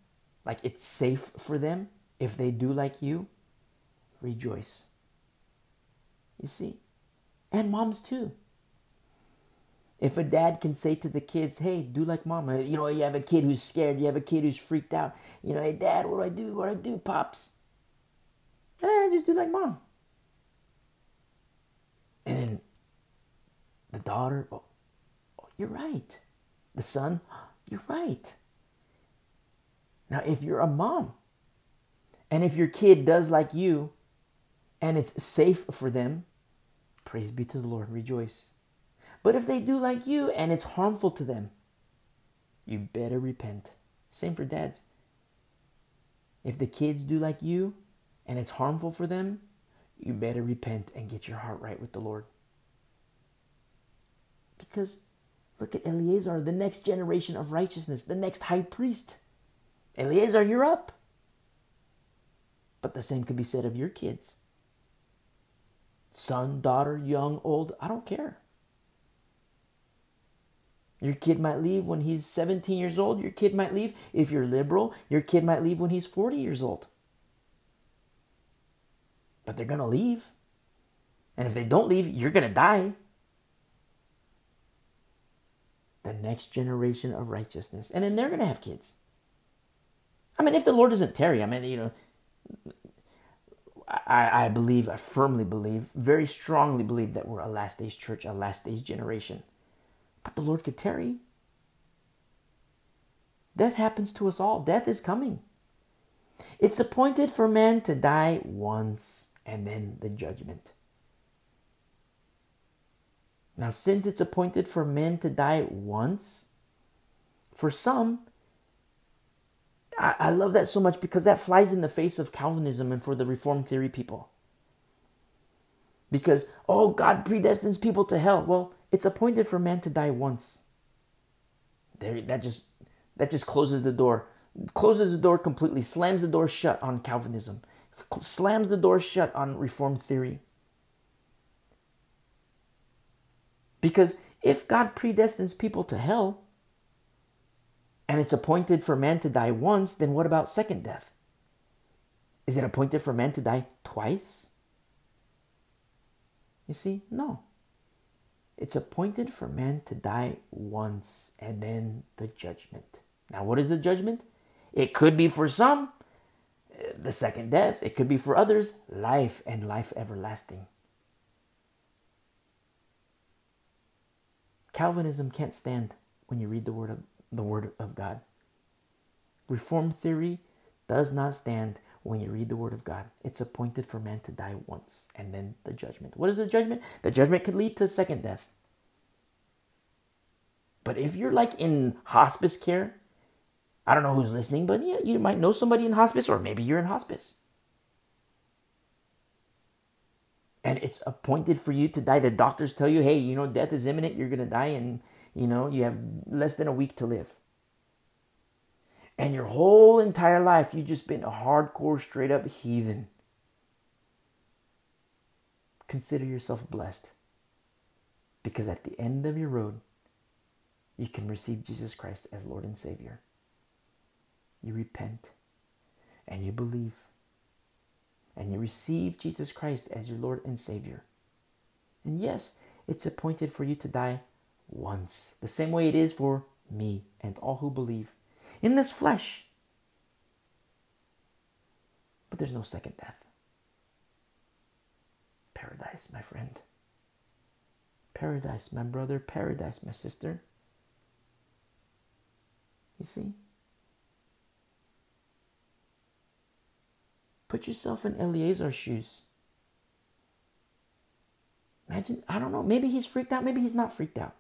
like it's safe for them, if they do like you, rejoice. You see? And moms too. If a dad can say to the kids, hey, do like mama, you know, you have a kid who's scared, you have a kid who's freaked out, you know, hey, dad, what do I do? What do I do, pops? Eh, just do like mom. And then the daughter, oh, oh, you're right. The son, you're right. Now, if you're a mom, and if your kid does like you, and it's safe for them, praise be to the Lord, rejoice. But if they do like you and it's harmful to them, you better repent. Same for dads. If the kids do like you and it's harmful for them, you better repent and get your heart right with the Lord. Because look at Eleazar, the next generation of righteousness, the next high priest. Eleazar, you're up. But the same could be said of your kids. Son, daughter, young, old, I don't care. Your kid might leave when he's 17 years old. Your kid might leave. If you're liberal, your kid might leave when he's 40 years old. But they're going to leave. And if they don't leave, you're going to die. The next generation of righteousness. And then they're going to have kids. I mean, if the Lord doesn't tarry, I mean, you know, I, I believe, I firmly believe, very strongly believe that we're a last days church, a last days generation. But the Lord could tarry. Death happens to us all. Death is coming. It's appointed for man to die once and then the judgment. Now, since it's appointed for men to die once, for some, I, I love that so much because that flies in the face of Calvinism and for the Reformed theory people. Because, oh, God predestines people to hell. Well, it's appointed for man to die once. There, that just that just closes the door, closes the door completely, slams the door shut on Calvinism, slams the door shut on Reformed theory. Because if God predestines people to hell, and it's appointed for man to die once, then what about second death? Is it appointed for man to die twice? You see, no. It's appointed for man to die once and then the judgment. Now, what is the judgment? It could be for some the second death, it could be for others life and life everlasting. Calvinism can't stand when you read the word of the word of God. Reformed theory does not stand when you read the word of God. It's appointed for man to die once and then the judgment. What is the judgment? The judgment could lead to second death. But if you're like in hospice care, I don't know who's listening, but yeah, you might know somebody in hospice, or maybe you're in hospice. And it's appointed for you to die. The doctors tell you, hey, you know, death is imminent, you're going to die, and, you know, you have less than a week to live and your whole entire life you've just been a hardcore, straight up heathen, consider yourself blessed. Because at the end of your road, you can receive Jesus Christ as Lord and Savior. You repent and you believe and you receive Jesus Christ as your Lord and Savior. And yes, it's appointed for you to die once, the same way it is for me and all who believe in this flesh. But there's no second death. Paradise, my friend. Paradise, my brother. Paradise, my sister. You see? Put yourself in Eleazar's shoes. Imagine, I don't know, maybe he's freaked out, maybe he's not freaked out.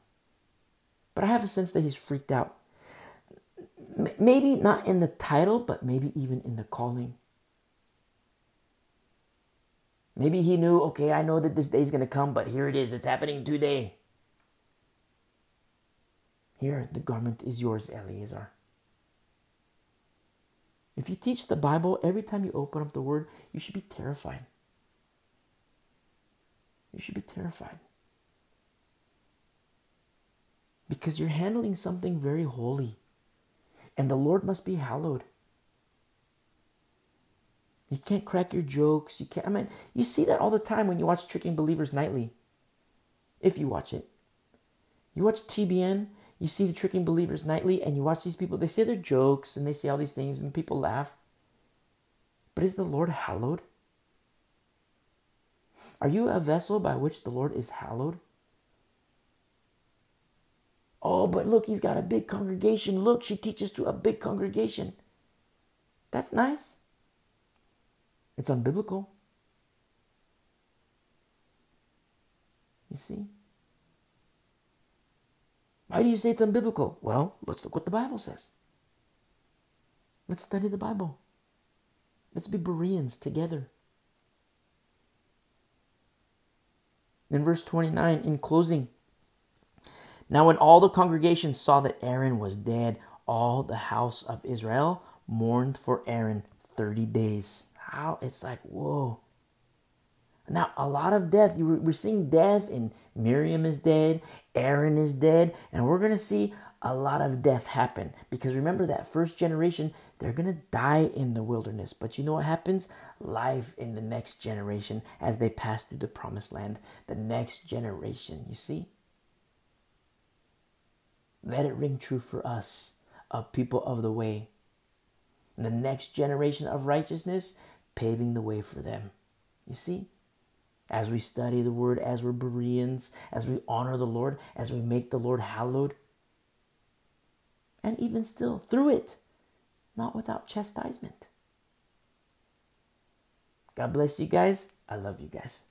But I have a sense that he's freaked out maybe not in the title, but maybe even in the calling. Maybe he knew, okay, I know that this day is going to come, but here it is. It's happening today. Here, the garment is yours, Eleazar. If you teach the Bible, every time you open up the word, you should be terrified. You should be terrified. Because you're handling something very holy and the Lord must be hallowed. You can't crack your jokes. You can't. I mean, you see that all the time when you watch Tricking Believers Nightly. If you watch it, you watch TBN. You see the Tricking Believers Nightly, and you watch these people. They say their jokes and they say all these things, and people laugh. But is the Lord hallowed? Are you a vessel by which the Lord is hallowed? Oh, but look, he's got a big congregation. Look, she teaches to a big congregation. That's nice. It's unbiblical. You see? Why do you say it's unbiblical? Well, let's look what the Bible says. Let's study the Bible. Let's be Bereans together. In verse 29, in closing, now when all the congregation saw that Aaron was dead, all the house of Israel mourned for Aaron 30 days. How? It's like, whoa. Now, a lot of death. We're seeing death, and Miriam is dead, Aaron is dead, and we're going to see a lot of death happen. Because remember that first generation, they're going to die in the wilderness. But you know what happens? Life in the next generation as they pass through the promised land. The next generation, you see? Let it ring true for us, a people of the way. the next generation of righteousness, paving the way for them. You see? As we study the word, as we're Bereans, as we honor the Lord, as we make the Lord hallowed. And even still, through it, not without chastisement. God bless you guys. I love you guys.